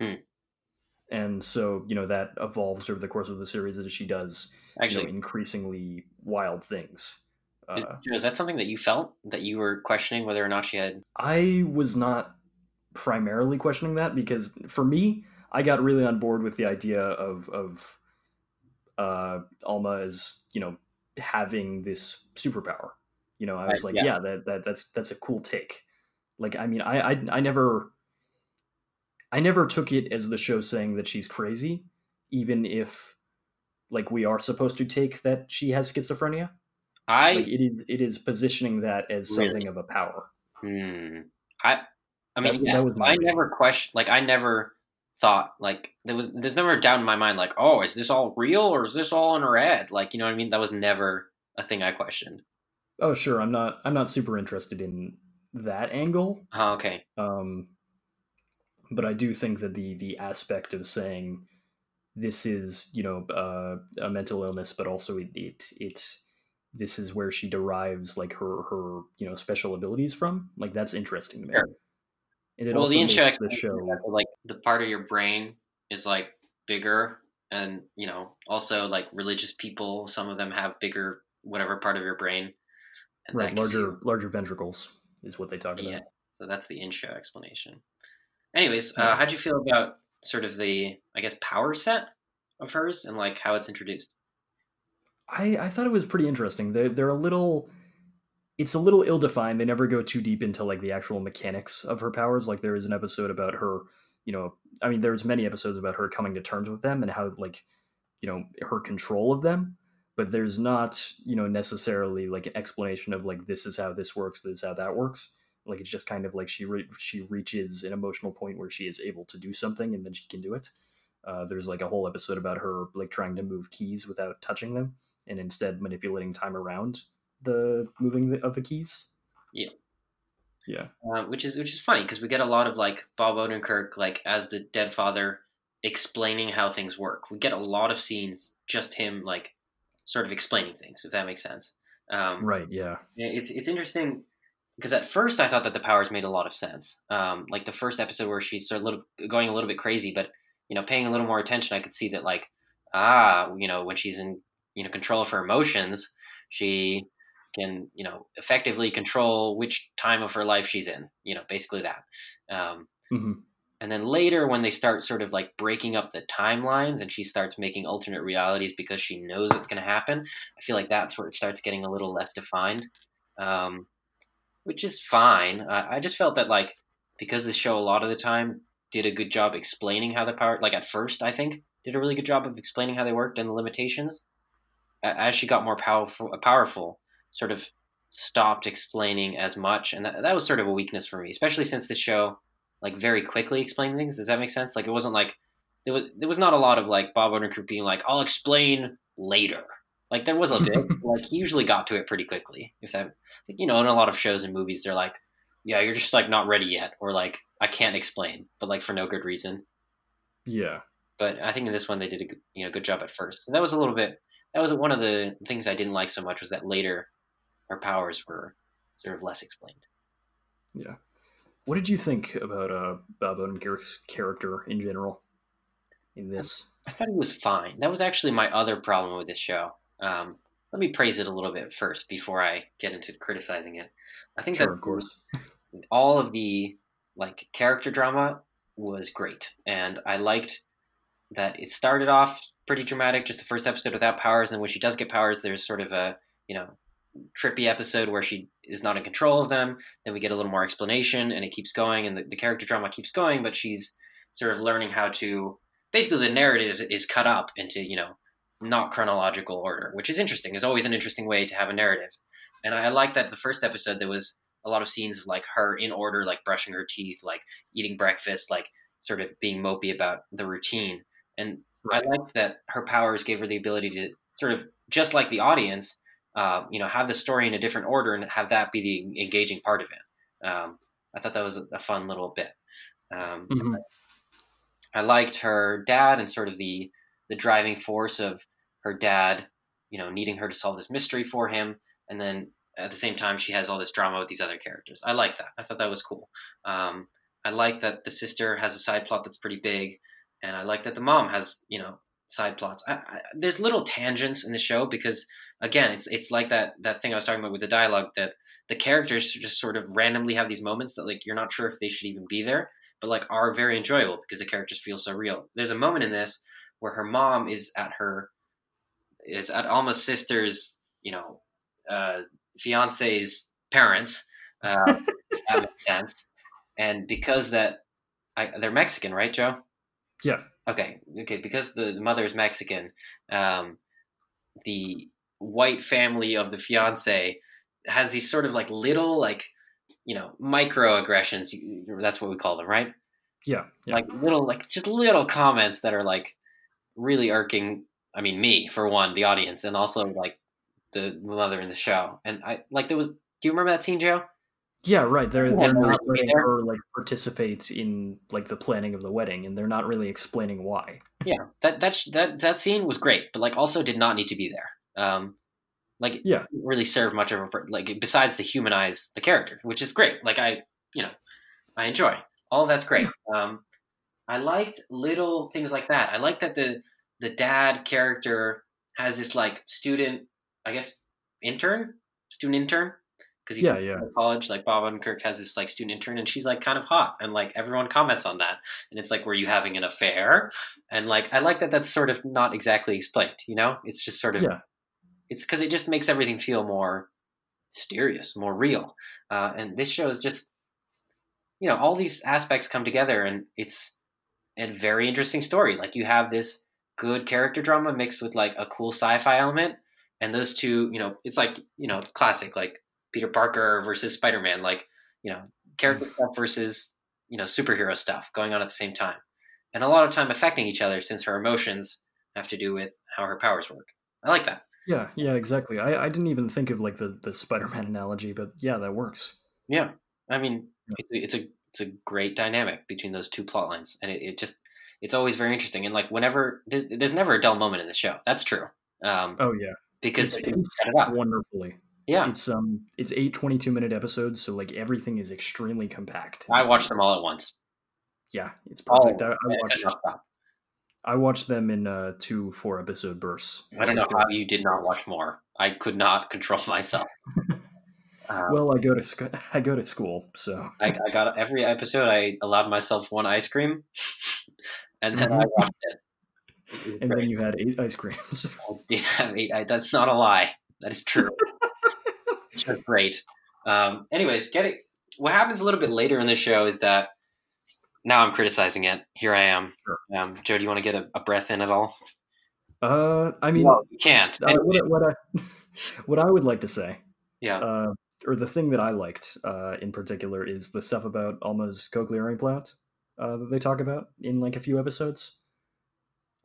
Speaker 2: Hmm.
Speaker 1: And so, you know, that evolves over the course of the series as she does, you
Speaker 2: Actually,
Speaker 1: know, increasingly wild things.
Speaker 2: is,
Speaker 1: Uh,
Speaker 2: is that something that you felt that you were questioning whether or not she had?
Speaker 1: I was not primarily questioning that because for me, I got really on board with the idea of of uh, Alma as you know having this superpower. You know, I was
Speaker 2: Right,
Speaker 1: like,
Speaker 2: yeah.
Speaker 1: yeah, that, that that's that's a cool take. Like, I mean, I, I I never I never took it as the show saying that she's crazy, even if like we are supposed to take that she has schizophrenia.
Speaker 2: I
Speaker 1: Like it is it is positioning that as
Speaker 2: Really?
Speaker 1: something of a power.
Speaker 2: Hmm. I I mean, yes,
Speaker 1: that was my
Speaker 2: I never question like I never thought like there was there's never a doubt in my mind like oh is this all real or is this all in her head like you know what I mean that was never a thing I questioned.
Speaker 1: Oh, sure. I'm not. I'm not super interested in that angle.
Speaker 2: Oh, okay.
Speaker 1: Um, but I do think that the the aspect of saying this is, you know, uh, a mental illness, but also it it it this is where she derives like her her you know special abilities from. Like that's interesting to me.
Speaker 2: Sure.
Speaker 1: And it
Speaker 2: well, the intro
Speaker 1: the show.
Speaker 2: that, like the part of your brain is like bigger, and you know also like religious people, some of them have bigger whatever part of your brain.
Speaker 1: Right, larger
Speaker 2: you-
Speaker 1: larger ventricles is what they talk about.
Speaker 2: Yeah. So that's the intro explanation. Anyways, uh, how'd you feel about sort of the, I guess, power set of hers and like how it's introduced?
Speaker 1: I, I thought it was pretty interesting. They're they're a little it's a little ill defined. They never go too deep into like the actual mechanics of her powers. Like there is an episode about her, you know, I mean, there's many episodes about her coming to terms with them and how like, you know, her control of them. But there's not, you know, necessarily like an explanation of like this is how this works, this is how that works. Like it's just kind of like she re- she reaches an emotional point where she is able to do something and then she can do it. Uh, there's like a whole episode about her like trying to move keys without touching them and instead manipulating time around the moving of the keys.
Speaker 2: Yeah.
Speaker 1: Yeah.
Speaker 2: Uh, which is which is funny because we get a lot of like Bob Odenkirk like as the dead father explaining how things work. We get a lot of scenes just him like sort of explaining things, if that makes sense. Um,
Speaker 1: right. Yeah.
Speaker 2: It's it's interesting because at first I thought that the powers made a lot of sense. Um, like the first episode where she's sort of little, going a little bit crazy, but you know, paying a little more attention, I could see that like ah, you know, when she's in you know control of her emotions, she can you know effectively control which time of her life she's in you know basically that um,
Speaker 1: mm-hmm.
Speaker 2: and then later when they start sort of like breaking up the timelines and she starts making alternate realities because she knows what's going to happen i feel like that's where it starts getting a little less defined um, which is fine I, I just felt that like because the show a lot of the time did a good job explaining how the power like at first i think did a really good job of explaining how they worked and the limitations as she got more powerful powerful sort of stopped explaining as much, and that, that was sort of a weakness for me, especially since the show like very quickly explained things. Does that make sense? Like it wasn't like there was there was not a lot of like Bob Odenkirk being like, "I'll explain later." Like there was a bit, like he usually got to it pretty quickly. If that, you know, in a lot of shows and movies, they're like, "Yeah, you're just like not ready yet," or like, "I can't explain," but like for no good reason.
Speaker 1: Yeah.
Speaker 2: But I think in this one they did a you know good job at first. And that was a little bit. That was one of the things I didn't like so much was that later our powers were sort of less explained.
Speaker 1: Yeah. What did you think about uh, Bob Odenkirk's character in general in this?
Speaker 2: I thought he was fine. That was actually my other problem with this show. Um, let me praise it a little bit first before I get into criticizing it. I think
Speaker 1: sure,
Speaker 2: that
Speaker 1: of course,
Speaker 2: all of the like character drama was great, and I liked that it started off pretty dramatic, just the first episode without powers, and when she does get powers, there's sort of a you know trippy episode where she is not in control of them. Then we get a little more explanation, and it keeps going, and the, the character drama keeps going. But she's sort of learning how to basically the narrative is cut up into you know not chronological order, which is interesting. Is always an interesting way to have a narrative, and I like that the first episode there was a lot of scenes of like her in order, like brushing her teeth, like eating breakfast, like sort of being mopey about the routine. And right. I like that her powers gave her the ability to sort of just like the audience uh, you know, have the story in a different order and have that be the engaging part of it. Um, I thought that was a, fun little bit. Um, mm-hmm. I liked her dad and sort of the the driving force of her dad, you know, needing her to solve this mystery for him, and then at the same time she has all this drama with these other characters. I like that. I thought that was cool. Um, I like that the sister has a side plot that's pretty big, and I like that the mom has you know side plots. I, I, there's little tangents in the show because again, it's it's like that that thing I was talking about with the dialogue that the characters just sort of randomly have these moments that like you're not sure if they should even be there, but like are very enjoyable because the characters feel so real. There's a moment in this where her mom is at her is at Alma's sister's, you know, uh, fiance's parents. Uh, that makes sense. And because that I, they're Mexican, right, Joe?
Speaker 1: Yeah.
Speaker 2: Okay. Okay. Because the mother is Mexican, um, the white family of the fiance has these sort of like little like you know microaggressions that's what we call them right?
Speaker 1: Yeah, yeah,
Speaker 2: like little like just little comments that are like really irking i mean me for one the audience and also like the mother in the show. And i like there was do you remember that scene joe?
Speaker 1: Yeah right they're they're not letting her like participate in like the planning of the wedding and they're not really explaining why.
Speaker 2: Yeah that that that that scene was great but like also did not need to be there um, like
Speaker 1: yeah,
Speaker 2: really serve much of a like besides to humanize the character, which is great. Like I, you know, I enjoy all that's great. Um, I liked little things like that. I like that the the dad character has this like student, I guess, intern, student intern, because
Speaker 1: yeah, yeah,
Speaker 2: college. Like Bob Odenkirk has this like student intern, and she's like kind of hot, and like everyone comments on that, and it's like, were you having an affair? And like, I like that that's sort of not exactly explained. You know, it's just sort of
Speaker 1: yeah
Speaker 2: it's because it just makes everything feel more mysterious, more real. Uh, and this show is just, you know, all these aspects come together, and it's a very interesting story. Like you have this good character drama mixed with like a cool sci-fi element, and those two, you know, it's like you know, classic like Peter Parker versus Spider Man, like you know, character stuff versus you know superhero stuff going on at the same time, and a lot of time affecting each other since her emotions have to do with how her powers work. I like that.
Speaker 1: Yeah, yeah, exactly. I, I didn't even think of like the, the Spider Man analogy, but yeah, that works.
Speaker 2: Yeah, I mean, it's, it's a it's a great dynamic between those two plot lines, and it, it just it's always very interesting. And like whenever there's, there's never a dull moment in the show. That's true. Um,
Speaker 1: oh yeah,
Speaker 2: because
Speaker 1: it's, it's
Speaker 2: set it up.
Speaker 1: wonderfully.
Speaker 2: Yeah,
Speaker 1: It's um it's eight 22 minute episodes, so like everything is extremely compact.
Speaker 2: I watched them all at once.
Speaker 1: Yeah, it's perfect. I, I watched. I watched them in uh two four episode bursts.
Speaker 2: I don't know how you did not watch more. I could not control myself. Um,
Speaker 1: Well, I go to sc- I go to school, so
Speaker 2: I, I got every episode. I allowed myself one ice cream, and then I
Speaker 1: Mhm.
Speaker 2: watched it. It
Speaker 1: and
Speaker 2: great.
Speaker 1: then you had eight ice creams.
Speaker 2: I did have eight. I, that's not a lie. That is true. it's great. Um, anyways, getting what happens a little bit later in the show is that now I'm criticizing it. Here I am.
Speaker 1: Sure.
Speaker 2: Um, Joe, do you want to get a, a breath in at all?
Speaker 1: uh, I mean,
Speaker 2: you can't.
Speaker 1: uh, what, I- what I what I would like to say,
Speaker 2: yeah.
Speaker 1: uh, or the thing that I liked uh, in particular is the stuff about Alma's cochlear implant uh, that they talk about in like a few episodes.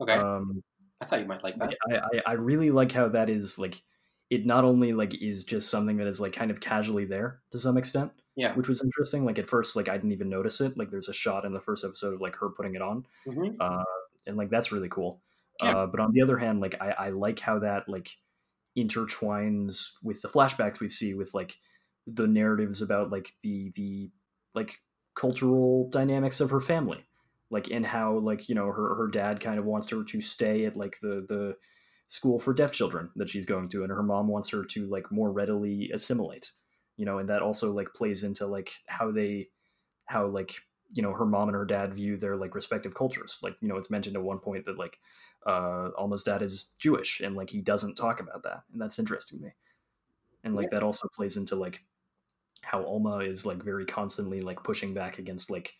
Speaker 2: Okay.
Speaker 1: Um,
Speaker 2: I thought you might like that.
Speaker 1: I, I I really like how that is like it not only like is just something that is like kind of casually there to some extent
Speaker 2: Yeah.
Speaker 1: which was interesting like at first like i didn't even notice it like there's a shot in the first episode of like her putting it on
Speaker 2: Mhm.
Speaker 1: uh and like that's really cool
Speaker 2: Yeah.
Speaker 1: uh but on the other hand like i i like how that like intertwines with the flashbacks we see with like the narratives about like the the like cultural dynamics of her family like and how like you know her her dad kind of wants her to stay at like the the school for deaf children that she's going to and her mom wants her to like more readily assimilate you know and that also like plays into like how they how like you know her mom and her dad view their like respective cultures. Like you know it's mentioned at one point that like uh alma's dad is jewish and like he doesn't talk about that and that's interesting to me. And like that also plays into like how alma is like very constantly like pushing back against like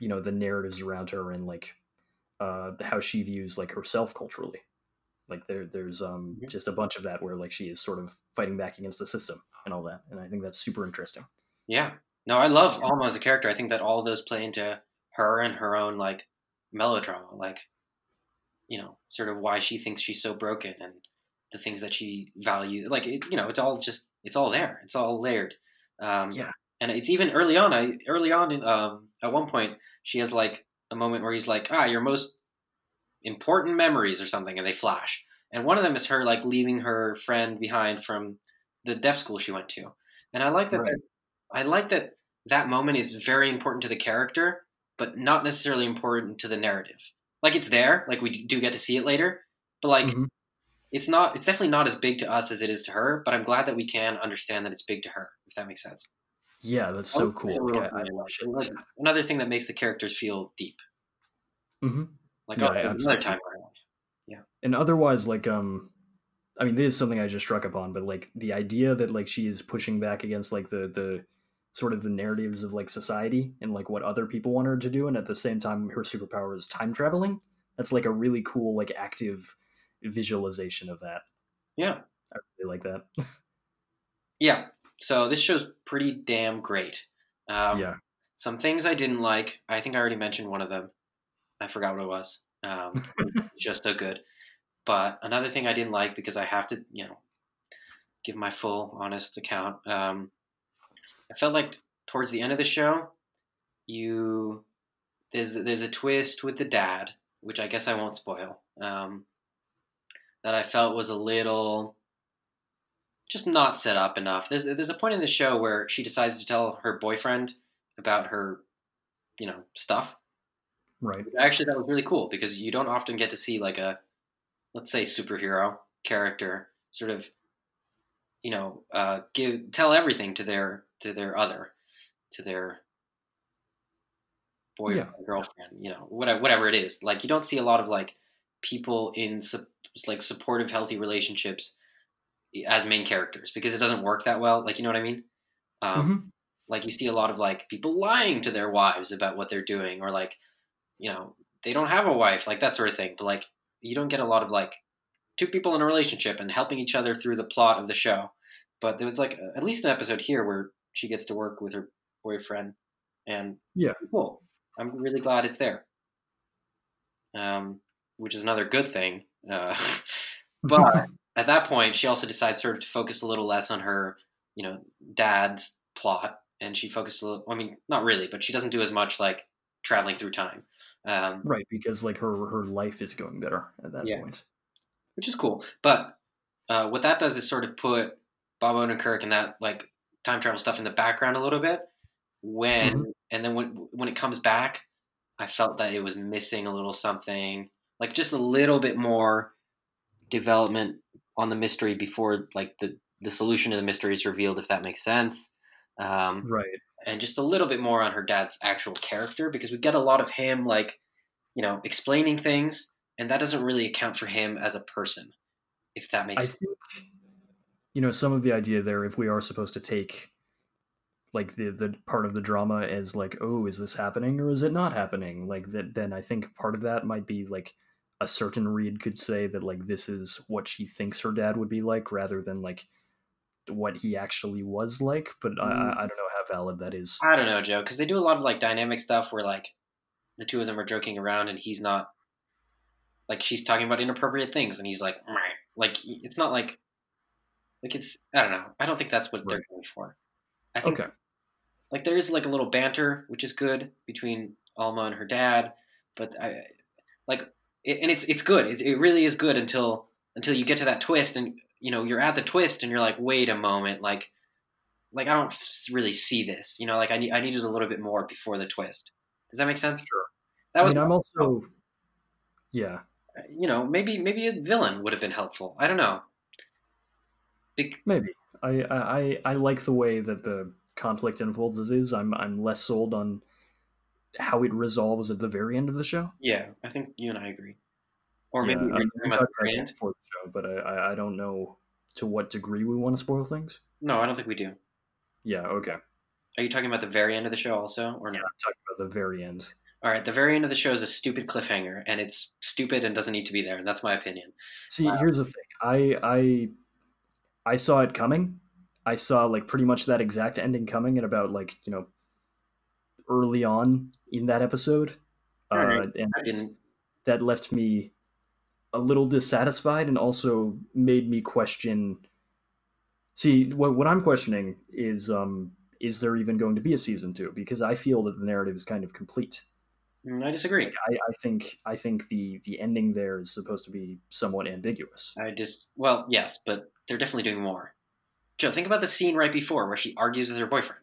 Speaker 1: you know the narratives around her and like uh how she views like herself culturally. Like there there's um
Speaker 2: Mhm.
Speaker 1: just a bunch of that where like she is sort of fighting back against the system and all that and i think that's super interesting
Speaker 2: Yeah. No, I love Alma as a character. I think that all of those play into her and her own like melodrama, like you know, sort of why she thinks she's so broken and the things that she values. Like it, you know, it's all just it's all there. It's all layered. Um,
Speaker 1: Yeah.
Speaker 2: And it's even early on. I early on in, um, at one point she has like a moment where he's like, "Ah, your most important memories or something," and they flash. And one of them is her like leaving her friend behind from the deaf school she went to. And I like that.
Speaker 1: Right.
Speaker 2: that I like that that moment is very important to the character, but not necessarily important to the narrative. Like it's there, like we do get to see it later, but like
Speaker 1: Mhm.
Speaker 2: it's not. It's definitely not as big to us as it is to her. But I'm glad that we can understand that it's big to her, if that makes sense.
Speaker 1: yeah that's so cool
Speaker 2: little
Speaker 1: Like, I- I
Speaker 2: bit about
Speaker 1: appreciate
Speaker 2: it. Like, another thing that makes the characters feel deep.
Speaker 1: Mhm.
Speaker 2: Like
Speaker 1: Yeah,
Speaker 2: oh, another time life.
Speaker 1: and otherwise like um i mean this is something i just struck upon but like the idea that like she is pushing back against like the the sort of the narratives of like society and like what other people want her to do and at the same time her superpower is time traveling that's like a really cool like active visualization of that
Speaker 2: Yeah,
Speaker 1: i really like that
Speaker 2: yeah. So this show's pretty damn great. Um,
Speaker 1: yeah
Speaker 2: Some things I didn't like. I think I already mentioned one of them. I forgot what it was. Um, just so good. But another thing I didn't like because I have to, you know, give my full honest account. Um, I felt like towards the end of the show, you there's there's a twist with the dad, which I guess I won't spoil. Um, that I felt was a little just not set up enough. There's there's a point in the show where she decides to tell her boyfriend about her, you know, stuff.
Speaker 1: right
Speaker 2: Actually, that was really cool because you don't often get to see like a, let's say, superhero character sort of, you know, uh, give tell everything to their to their other, to their boyfriend, girlfriend, you know, whatever whatever it is. Like you don't see a lot of like people in su- like supportive, healthy relationships as main characters because it doesn't work that well. Like you know what I mean? Um,
Speaker 1: mm-hmm.
Speaker 2: Like you see a lot of like people lying to their wives about what they're doing, or like you know they don't have a wife, like that sort of thing. But like you don't get a lot of like two people in a relationship and helping each other through the plot of the show. But there was like at least an episode here where she gets to work with her boyfriend, and
Speaker 1: yeah,
Speaker 2: cool. I'm really glad it's there. Um, which is another good thing. Uh, but at that point, she also decides sort of to focus a little less on her, you know, dad's plot, and she focuses. A little, I mean, not really, but she doesn't do as much like traveling through time. Um,
Speaker 1: right, because like her her life is going better at that
Speaker 2: Yeah.
Speaker 1: point.
Speaker 2: which is cool. But uh, what that does is sort of put Bob Odenkirk and that like time travel stuff in the background a little bit. When and then when when it comes back, I felt that it was missing a little something, like just a little bit more development on the mystery before like the the solution to the mystery is revealed, if that makes sense. Um,
Speaker 1: Right.
Speaker 2: And just a little bit more on her dad's actual character because we get a lot of him like you know explaining things and that doesn't really account for him as a person if that
Speaker 1: I
Speaker 2: makes sense
Speaker 1: think you know some of the idea there if we are supposed to take like the the part of the drama as like oh is this happening or is it not happening? Like that then I think part of that might be like a certain read could say that like this is what she thinks her dad would be like rather than like what he actually was like but I, I hmm. I don't know how valid that is.
Speaker 2: I don't know joe because they do a lot of like dynamic stuff where like the two of them are joking around and he's not like she's talking about inappropriate things and he's like "Meh." like it's not like like it's i don't know. I don't think that's what they're going for. I think
Speaker 1: okay.
Speaker 2: like there is like a little banter which is good between alma and her dad but i like it, and it's it's good. It, it really is good until until you get to that twist and you know you're at the twist and you're like wait a moment like like i don't really see this you know like i need i needed a little bit more before the twist. Does that make sense?
Speaker 1: Sure.
Speaker 2: that was
Speaker 1: I mean I'm also yeah.
Speaker 2: Uh, you know maybe maybe a villain would have been helpful. I don't know. Bec-
Speaker 1: Maybe. I, I I- I like the way that the conflict unfolds as is. I'm I'm less sold on how it resolves at the very end of the show.
Speaker 2: yeah i think you and i agree or
Speaker 1: Yeah,
Speaker 2: maybe
Speaker 1: I
Speaker 2: we're
Speaker 1: mean,
Speaker 2: talking about
Speaker 1: talked
Speaker 2: the end.
Speaker 1: it before the show, but I, I don't know to what degree we want to spoil things.
Speaker 2: no i don't think we do
Speaker 1: Yeah, okay.
Speaker 2: are you talking about the very end of the show also or no
Speaker 1: Yeah, I'm talking about the very end.
Speaker 2: All right, the very end of the show is a stupid cliffhanger, and it's stupid and doesn't need to be there, and that's my opinion.
Speaker 1: See, here's the thing. I I I saw it coming. I saw like pretty much that exact ending coming at about like you know early on in that episode, uh,
Speaker 2: Alright.
Speaker 1: and
Speaker 2: I didn't.
Speaker 1: that left me a little dissatisfied and also made me question. See, what what I'm questioning is um is there even going to be a season two? Because I feel that the narrative is kind of complete.
Speaker 2: Mm, I disagree.
Speaker 1: I, I think I think the the ending there is supposed to be somewhat ambiguous.
Speaker 2: I just well, yes, but they're definitely doing more. Joe, think about the scene right before where she argues with her boyfriend.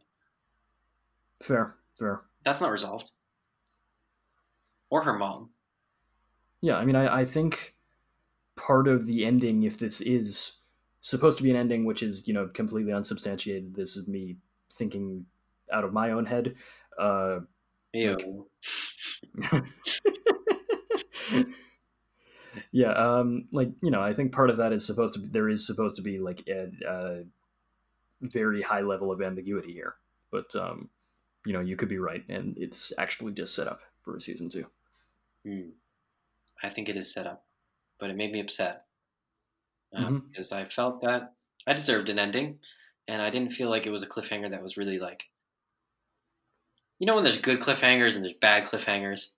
Speaker 1: Fair, fair.
Speaker 2: That's not resolved. Or her mom.
Speaker 1: Yeah, I mean, I, I think part of the ending, if this is supposed to be an ending which is, you know, completely unsubstantiated, this is me thinking out of my own head. Uh,
Speaker 2: Ew.
Speaker 1: yeah, um, like you know, I think part of that is supposed to be there is supposed to be like a, a very high level of ambiguity here, but um, you know, you could be right, and it's actually just set up for a season two.
Speaker 2: Hmm. I think it is set up, but it made me upset um,
Speaker 1: Mhm.
Speaker 2: because I felt that I deserved an ending, and I didn't feel like it was a cliffhanger that was really like. You know when there's good cliffhangers and there's bad cliffhangers.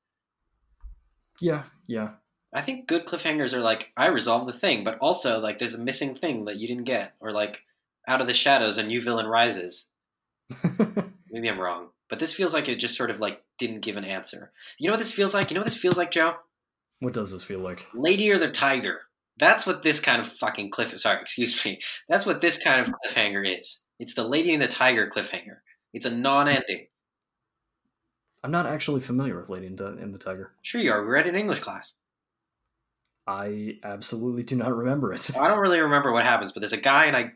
Speaker 1: Yeah, yeah,
Speaker 2: I think good cliffhangers are like I resolved the thing, but also like there's a missing thing that you didn't get, or like out of the shadows a new villain rises. Maybe I'm wrong, but this feels like it just sort of like didn't give an answer. You know what this feels like? You know what this feels like, Joe?
Speaker 1: What does this feel like?
Speaker 2: Lady or the Tiger. That's what this kind of fucking cliff. Sorry, excuse me. That's what this kind of cliffhanger is. It's the Lady and the Tiger cliffhanger. It's a non-ending.
Speaker 1: I'm not actually familiar with Lady and, the- Tiger.
Speaker 2: Sure, you are. We read it in English class.
Speaker 1: I absolutely do not remember it.
Speaker 2: I don't really remember what happens, but there's a guy, and I.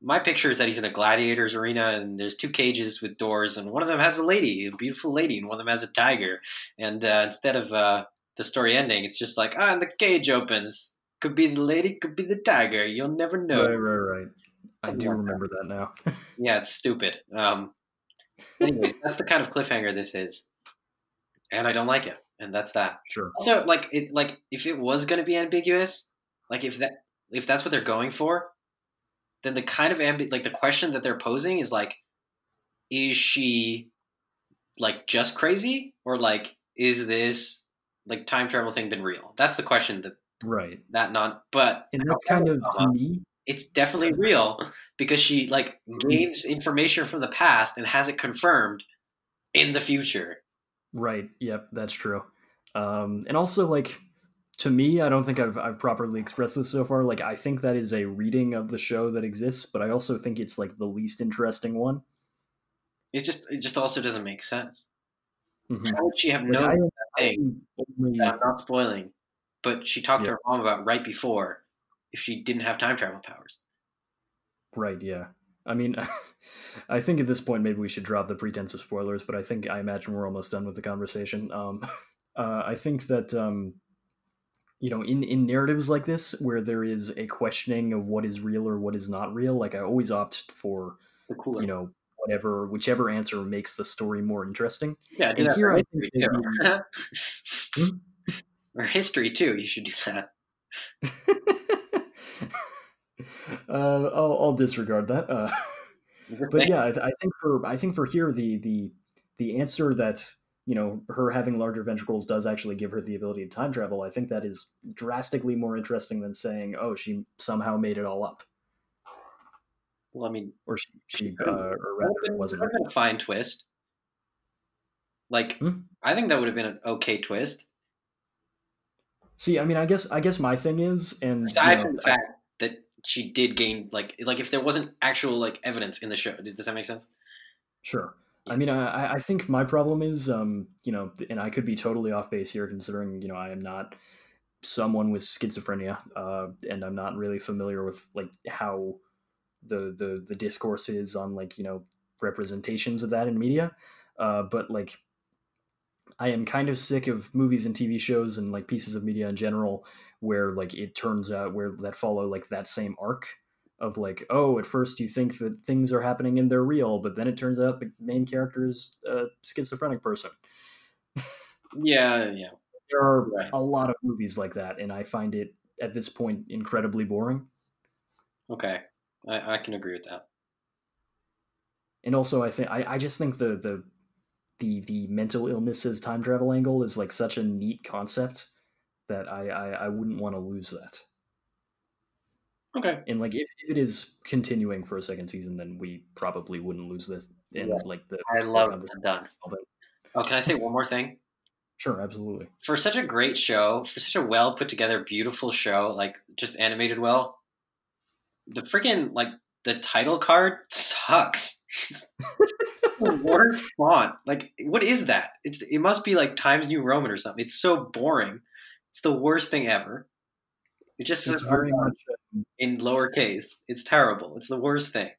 Speaker 2: My picture is that he's in a gladiators arena, and there's two cages with doors, and one of them has a lady, a beautiful lady, and one of them has a tiger. And uh, instead of uh, the story ending, it's just like, ah, and the cage opens, Could be the lady, could be the tiger. You'll never know.
Speaker 1: Right, right, right. I do
Speaker 2: like that.
Speaker 1: remember that now.
Speaker 2: Yeah, it's stupid. Um, anyways, that's the kind of cliffhanger this is, and I don't like it, and that's that.
Speaker 1: sure.
Speaker 2: Also, like, it, like if it was going to be ambiguous, like if that if that's what they're going for, then the kind of ambi- like the question that they're posing is like, is she like just crazy, or like is this like time travel thing been real? That's the question that
Speaker 1: Right.
Speaker 2: that not, but
Speaker 1: And that's kind of to me.
Speaker 2: it's definitely real because she like gains information from the past and has it confirmed in the future.
Speaker 1: Right. Yep, that's true. Um, and also, like, to me, I don't think I've I've properly expressed this so far. Like, I think that is a reading of the show that exists, but I also think it's like the least interesting one.
Speaker 2: It just it just also doesn't make sense.
Speaker 1: Mhm.
Speaker 2: How would she have known
Speaker 1: I-
Speaker 2: that
Speaker 1: I
Speaker 2: thing I'm not spoiling? But she talked to her mom about right before if she didn't have time travel powers.
Speaker 1: Right, yeah. I mean, I think at this point maybe we should drop the pretense of spoilers, but I think I imagine we're almost done with the conversation. Um, uh, I think that um, you know, in in narratives like this where there is a questioning of what is real or what is not real, like I always opt for you know whatever whichever answer makes the story more interesting.
Speaker 2: yeah,
Speaker 1: and here I think
Speaker 2: too. or history too. You should do that.
Speaker 1: uh, I'll, I'll disregard that. Uh, but yeah, I, I think for I think for here the the the answer that you know her having larger ventricles does actually give her the ability to time travel. I think that is drastically more interesting than saying, "Oh, she somehow made it all up,"
Speaker 2: Well, I mean,
Speaker 1: or she, she uh, or rather, it wasn't.
Speaker 2: That would have been a fine twist. Like,
Speaker 1: Hmm?
Speaker 2: I think that would have been an okay twist.
Speaker 1: See, I mean, I guess I guess my thing is, and you know,
Speaker 2: from the
Speaker 1: I-
Speaker 2: fact that she did gain, like, like if there wasn't actual like evidence in the show, does that make sense?
Speaker 1: Sure. I mean, I, I think my problem is, um, you know, and I could be totally off base here, considering you know I am not someone with schizophrenia, uh, and I'm not really familiar with like how the the the discourse is on like you know representations of that in media. Uh, but like, I am kind of sick of movies and TV shows and like pieces of media in general where like it turns out where that follow like that same arc of like oh at first you think that things are happening and they're real but then it turns out the main character is a schizophrenic person
Speaker 2: Yeah, yeah.
Speaker 1: there are
Speaker 2: Right.
Speaker 1: a lot of movies like that and i find it at this point incredibly boring
Speaker 2: Okay, I, I can agree with that.
Speaker 1: and also i think I, I just think the the the the mental illnesses time travel angle is like such a neat concept that i i, I wouldn't want to lose that
Speaker 2: Okay,
Speaker 1: and like if, if it is continuing for a second season then we probably wouldn't lose this and
Speaker 2: Yes.
Speaker 1: like the
Speaker 2: I love
Speaker 1: conversation.
Speaker 2: it done. Oh, can I say one more thing?
Speaker 1: sure absolutely
Speaker 2: For such a great show, for such a well put together, beautiful show, like just animated well, the freaking like the title card sucks. It's the worst font. Like, what is that? It's it must be like Times New Roman or something. It's so boring. It's the worst thing ever. It just says
Speaker 1: very much um,
Speaker 2: in lowercase. It's terrible. It's the worst thing.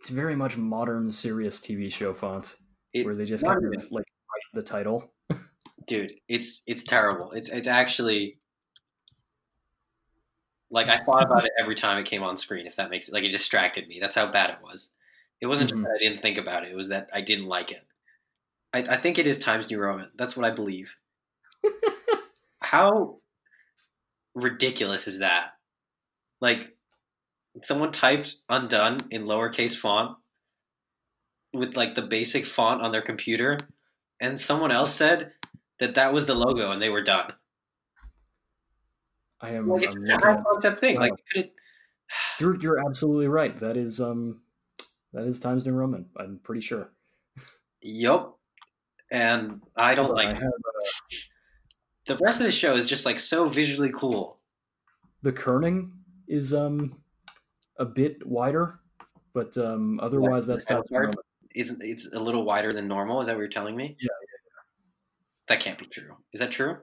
Speaker 1: it's very much modern serious tv show font
Speaker 2: It,
Speaker 1: where they just kind of like write the title
Speaker 2: dude, it's it's terrible. It's it's actually like I thought about it every time it came on screen. If that makes it like it distracted me. That's how bad it was. It wasn't
Speaker 1: Mhm.
Speaker 2: just that I didn't think about it. It was that I didn't like it. I, I think it is Times New Roman. That's what I believe. how ridiculous is that? Like someone typed undone in lowercase font with like the basic font on their computer and someone else said that that was the logo and they were done.
Speaker 1: I am
Speaker 2: Like it's
Speaker 1: I'm
Speaker 2: a high concept thing. Like could it,
Speaker 1: you're you're absolutely right that is um that is times new roman i'm pretty sure
Speaker 2: Yep, And I don't
Speaker 1: on,
Speaker 2: like
Speaker 1: I have, uh,
Speaker 2: the rest of the show is just like so visually cool.
Speaker 1: the kerning is um a bit wider but um otherwise
Speaker 2: the
Speaker 1: that's times new roman
Speaker 2: It's it's a little wider than normal. Is that what you're telling me?
Speaker 1: Yeah,
Speaker 2: That can't be true. Is that true?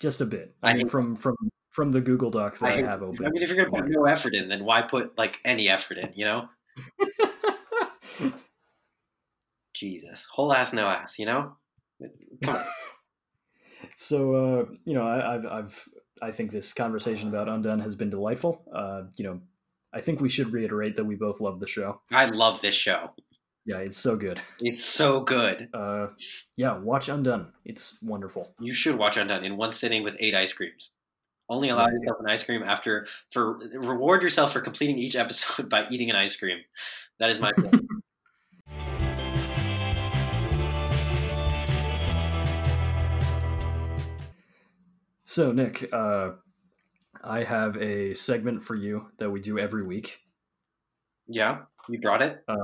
Speaker 1: Just a bit
Speaker 2: I
Speaker 1: i mean from from from the google doc that i,
Speaker 2: hate-
Speaker 1: have open
Speaker 2: I mean, if you're gonna put no effort in, then why put like any effort in? You know, Jesus, whole ass, no ass. You know,
Speaker 1: so uh, you know I, I've I've I think this conversation about Undone has been delightful. Uh, you know, I think we should reiterate that we both love the show.
Speaker 2: I love this show.
Speaker 1: Yeah, it's so good.
Speaker 2: It's so good.
Speaker 1: Uh, yeah, watch Undone. It's wonderful.
Speaker 2: You should watch Undone in one sitting with eight ice creams. Only allow
Speaker 1: Yeah.
Speaker 2: yourself an ice cream after for reward yourself for completing each episode by eating an ice cream. That is my.
Speaker 1: So, Nick, uh, I have a segment for you that we do every week.
Speaker 2: yeah, you brought it.
Speaker 1: Uh,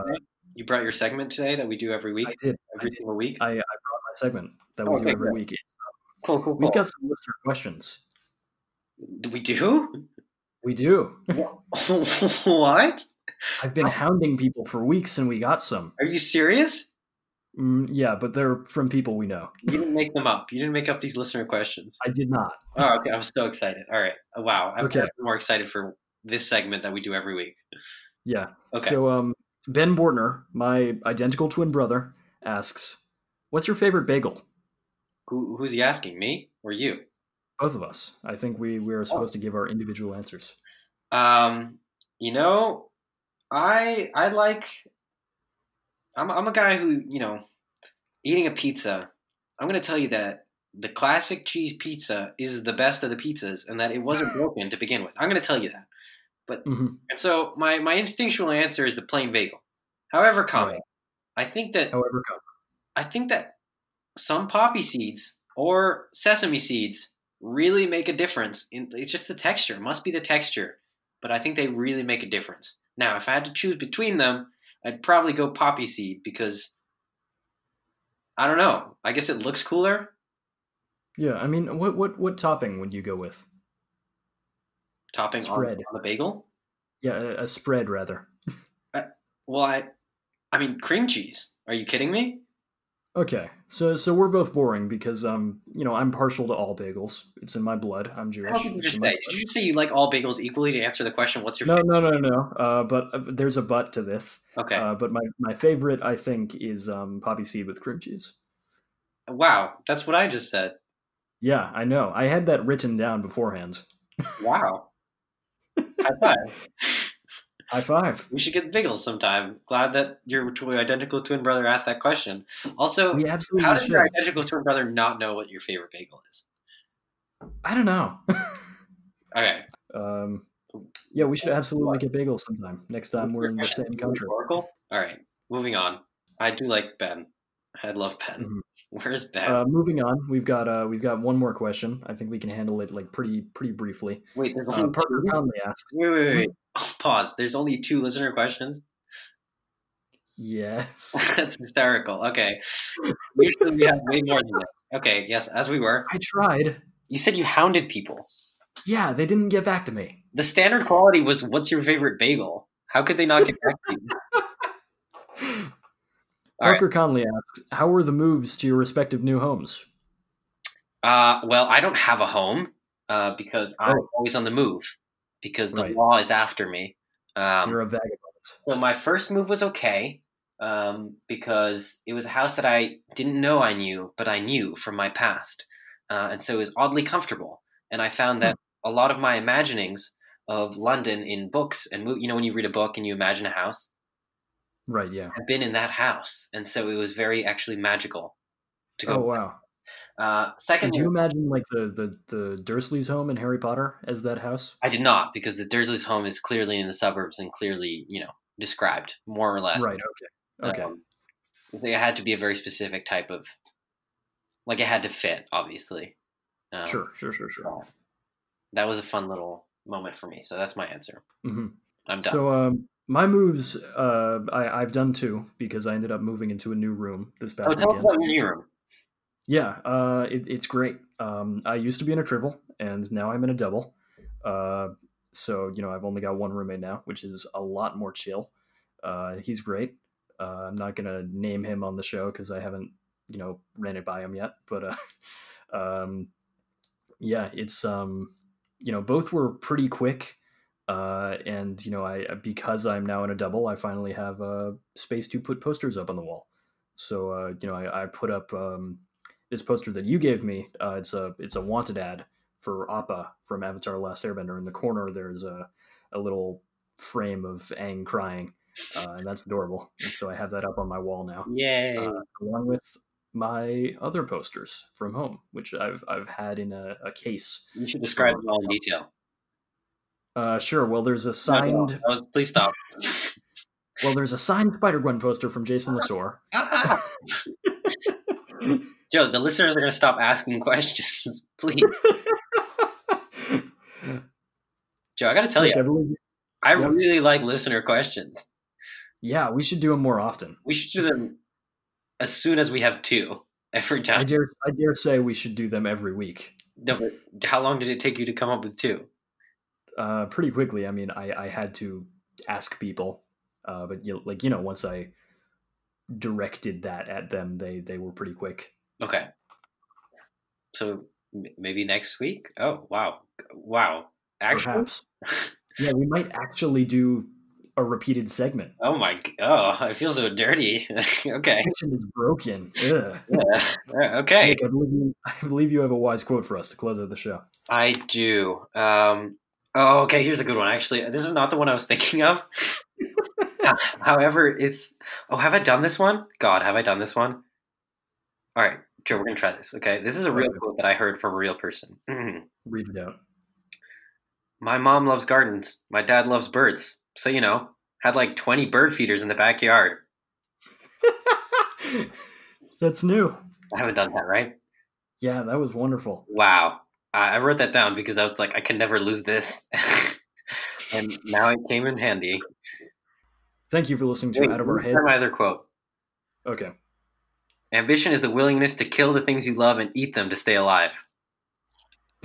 Speaker 2: You brought your segment today that we do every week,
Speaker 1: I did.
Speaker 2: every single week.
Speaker 1: I, I brought my segment that we
Speaker 2: Okay,
Speaker 1: do every
Speaker 2: good.
Speaker 1: week.
Speaker 2: Cool, cool,
Speaker 1: We've got some listener questions.
Speaker 2: We do.
Speaker 1: We do.
Speaker 2: what?
Speaker 1: I've been hounding people for weeks, and we got some.
Speaker 2: Are you serious?
Speaker 1: Mm, yeah, but they're from people we know.
Speaker 2: You didn't make them up. You didn't make up these listener questions.
Speaker 1: I did not.
Speaker 2: Oh, okay. I'm so excited. All right. Wow. I'm
Speaker 1: Okay.
Speaker 2: more excited for this segment that we do every week.
Speaker 1: Yeah.
Speaker 2: Okay.
Speaker 1: So, um, Ben Bortner, my identical twin brother, asks, "What's your favorite bagel?"
Speaker 2: Who, who's he asking? Me or you?
Speaker 1: Both of us. I think we we
Speaker 2: Oh.
Speaker 1: are supposed to give our individual answers.
Speaker 2: Um, you know, I I like. I'm I'm a guy who you know, eating a pizza. I'm gonna tell you that the classic cheese pizza is the best of the pizzas, and that it wasn't broken to begin with. I'm gonna tell you that.
Speaker 1: Hmm
Speaker 2: And so my my instinctual answer is the plain bagel. However, common.
Speaker 1: Right.
Speaker 2: I think that
Speaker 1: However, come.
Speaker 2: I think that some poppy seeds or sesame seeds really make a difference. In, it's just the texture. It must be the texture. But I think they really make a difference. Now, if I had to choose between them, I'd probably go poppy seed because I don't know. I guess it looks cooler.
Speaker 1: Yeah, I mean, what what what topping would you go with?
Speaker 2: Topping on,
Speaker 1: Spread.
Speaker 2: on the bagel.
Speaker 1: Yeah, a, a spread rather.
Speaker 2: Well, I, I mean, cream cheese. Are you kidding me?
Speaker 1: Okay, so so we're both boring because um you know I'm partial to all bagels. It's in my blood. I'm Jewish.
Speaker 2: How did you just say? Did you say you like all bagels equally to answer the question? What's your
Speaker 1: No,
Speaker 2: favorite?
Speaker 1: no, no, no. Uh, but uh, there's a but to this.
Speaker 2: Okay.
Speaker 1: Uh, but my, my favorite, I think, is um, poppy seed with cream cheese.
Speaker 2: wow, that's what I just said.
Speaker 1: Yeah, I know. I had that written down beforehand.
Speaker 2: Wow. High five.
Speaker 1: High five.
Speaker 2: We should get bagels sometime. Glad that your identical twin brother asked that question. Also,
Speaker 1: We absolutely
Speaker 2: how does
Speaker 1: should.
Speaker 2: your identical twin brother not know what your favorite bagel is?
Speaker 1: I don't know.
Speaker 2: Okay.
Speaker 1: um, yeah, we should absolutely get bagels sometime. Next time we're in the same country.
Speaker 2: Oracle? All right. Moving on. I do like Ben. I love Ben.
Speaker 1: Mhm.
Speaker 2: Where's Ben?
Speaker 1: Uh, moving on, we've got uh, we've got one more question. I think we can handle it like pretty pretty briefly.
Speaker 2: wait, there's
Speaker 1: Uh,
Speaker 2: only
Speaker 1: Parker
Speaker 2: two?
Speaker 1: Conley asks,
Speaker 2: Wait, wait, wait, wait. Oh, pause. There's only two listener questions.
Speaker 1: "Yes,
Speaker 2: That's hysterical. Okay. Usually we have way more than this. Okay. Yes, as we were.
Speaker 1: I tried.
Speaker 2: You said you hounded people.
Speaker 1: Yeah, they didn't get back to me."
Speaker 2: The standard quality was, "What's your favorite bagel?" How could they not get back to you? All right.
Speaker 1: Parker Conley asks, "How were the moves to your respective new homes?"
Speaker 2: Uh, well, I don't have a home uh, because I'm
Speaker 1: Oh.
Speaker 2: always on the move because the
Speaker 1: Right.
Speaker 2: law is after me. Um,
Speaker 1: You're a vagabond.
Speaker 2: so my first move was okay um, because it was a house that I didn't know I knew, but I knew from my past, uh, and so it was oddly comfortable. And I found that a lot of my imaginings of London in books and you know when you read a book and you imagine a house,
Speaker 1: Right? Yeah.
Speaker 2: I've been in that house, and so it was very actually magical to go.
Speaker 1: Oh wow.
Speaker 2: Uh, second,
Speaker 1: Did you imagine like the, the the Dursleys' home in Harry Potter as that house?
Speaker 2: I did not because the Dursley's home is clearly in the suburbs and clearly, you know, described more or less.
Speaker 1: Right. Okay. Okay.
Speaker 2: Um, it had to be a very specific type of, like it had to fit, obviously. Um,
Speaker 1: sure. Sure. Sure. Sure.
Speaker 2: That was a fun little moment for me. So that's my answer.
Speaker 1: hmm
Speaker 2: I'm done.
Speaker 1: So um, my moves, uh, I I've done two because I ended up moving into a new room this past
Speaker 2: oh,
Speaker 1: weekend.
Speaker 2: about new room.
Speaker 1: Yeah, uh, it, it's great. Um, I used to be in a triple, and now I'm in a double. Uh, so you know, I've only got one roommate now, which is a lot more chill. Uh, he's great. Uh, I'm not gonna name him on the show because I haven't, you know, ran it by him yet. But uh, um, yeah, it's um, you know, both were pretty quick. Uh, and you know, I because I'm now in a double, I finally have uh, space to put posters up on the wall. So uh, you know, I, I put up um, this poster that you gave me. Uh, it's a it's a wanted ad for Appa from Avatar: Last Airbender. In the corner, there's a a little frame of Aang crying, uh, and that's adorable. And so I have that up on my wall now,
Speaker 2: Yay!
Speaker 1: uh, along with my other posters from home, which I've I've had in a, a case.
Speaker 2: you should describe them all in detail.
Speaker 1: Uh, sure. Well, there's a
Speaker 2: No, no,
Speaker 1: signed
Speaker 2: that please stop.
Speaker 1: well, there's a signed Spider Gwen poster from Jason Latour.
Speaker 2: Joe, the listeners are going to stop asking questions. Please, Joe, I got to tell you, I
Speaker 1: yeah.
Speaker 2: really like listener questions.
Speaker 1: yeah, we should do them more often.
Speaker 2: We should do them as soon as we have two every time.
Speaker 1: I dare I dare say we should do them every week.
Speaker 2: No, how long did it take you to come up with two?
Speaker 1: Uh, pretty quickly. I mean, I, I had to ask people, uh, but you, like you know, once I directed that at them, they they were pretty quick.
Speaker 2: Okay. So maybe next week? Oh, wow. Wow. Actually?
Speaker 1: Perhaps. yeah, we might actually do a repeated segment.
Speaker 2: Oh my. Oh, I feel so dirty. okay.
Speaker 1: Is broken. Ugh.
Speaker 2: Yeah. Uh, Okay.
Speaker 1: I believe you. I believe you have a wise quote for us to close out the show.
Speaker 2: I do. Um, oh, okay. Here's a good one. Actually, this is not the one I was thinking of. However, it's. Oh, have I done this one? God, have I done this one? All right, Joe, we're gonna try this. Okay, this is a real quote that I heard from a real person. Mm-hmm.
Speaker 1: Read it out.
Speaker 2: My mom loves gardens. My dad loves birds. So you know, had like 20 bird feeders in the backyard.
Speaker 1: That's new.
Speaker 2: I haven't done that, right?
Speaker 1: Yeah, that was wonderful.
Speaker 2: Wow. I wrote that down because I was like, I can never lose this. and now it came in handy.
Speaker 1: Thank you for listening to
Speaker 2: Wait,
Speaker 1: Out of Our Head.
Speaker 2: other quote.
Speaker 1: Okay.
Speaker 2: Ambition is the willingness to kill the things you love and eat them to stay alive.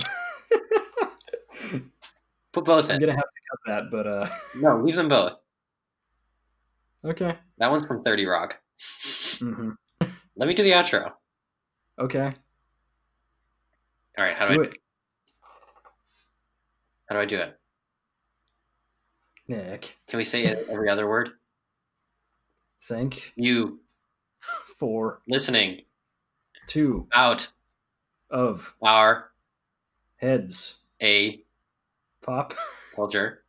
Speaker 2: Put both
Speaker 1: I'm
Speaker 2: in.
Speaker 1: gonna have to cut that, but uh,
Speaker 2: No, leave them both.
Speaker 1: okay.
Speaker 2: That one's from 30 Rock.
Speaker 1: hmm
Speaker 2: Let me do the outro.
Speaker 1: Okay.
Speaker 2: All right, how do, I
Speaker 1: Do
Speaker 2: I
Speaker 1: it,
Speaker 2: how do I do it?
Speaker 1: Nick.
Speaker 2: Can we say it every other word?
Speaker 1: Thank
Speaker 2: You
Speaker 1: for
Speaker 2: listening
Speaker 1: to
Speaker 2: out
Speaker 1: of
Speaker 2: our
Speaker 1: heads
Speaker 2: a
Speaker 1: pop
Speaker 2: culture.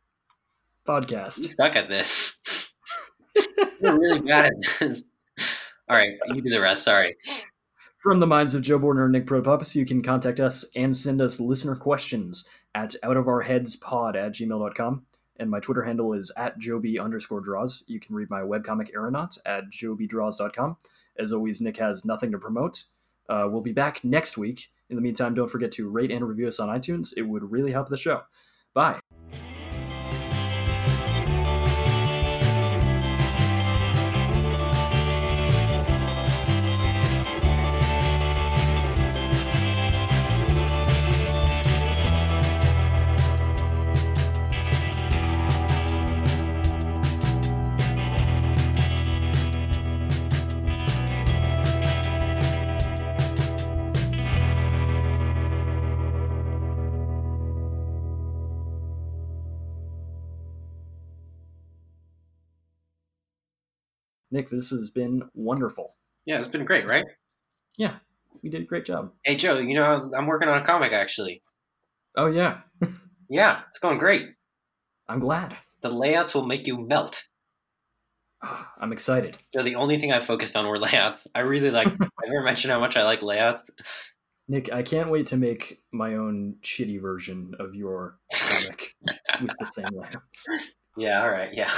Speaker 1: podcast.
Speaker 2: You suck at this. You're really bad at this. All right, you do the rest. Sorry.
Speaker 1: From the minds of Joe Borner and Nick Protopopoulos, you can contact us and send us listener questions at outofourheadspod at gmail.com. And my Twitter handle is at joby underscore draws. You can read my webcomic Aeronauts at jobydraws.com. As always, Nick has nothing to promote. Uh, we'll be back next week. In the meantime, don't forget to rate and review us on iTunes. It would really help the show. Bye. Nick, this has been wonderful.
Speaker 2: Yeah, it's been great, right?
Speaker 1: Yeah, we did a great job.
Speaker 2: Hey, Joe, you know, I'm working on a comic actually.
Speaker 1: Oh, yeah.
Speaker 2: Yeah, it's going great.
Speaker 1: I'm glad.
Speaker 2: The layouts will make you melt.
Speaker 1: I'm excited.
Speaker 2: So the only thing I focused on were layouts. I really like. I never mentioned how much I like layouts.
Speaker 1: Nick, I can't wait to make my own shitty version of your comic with the same layouts.
Speaker 2: Yeah. All right. Yeah.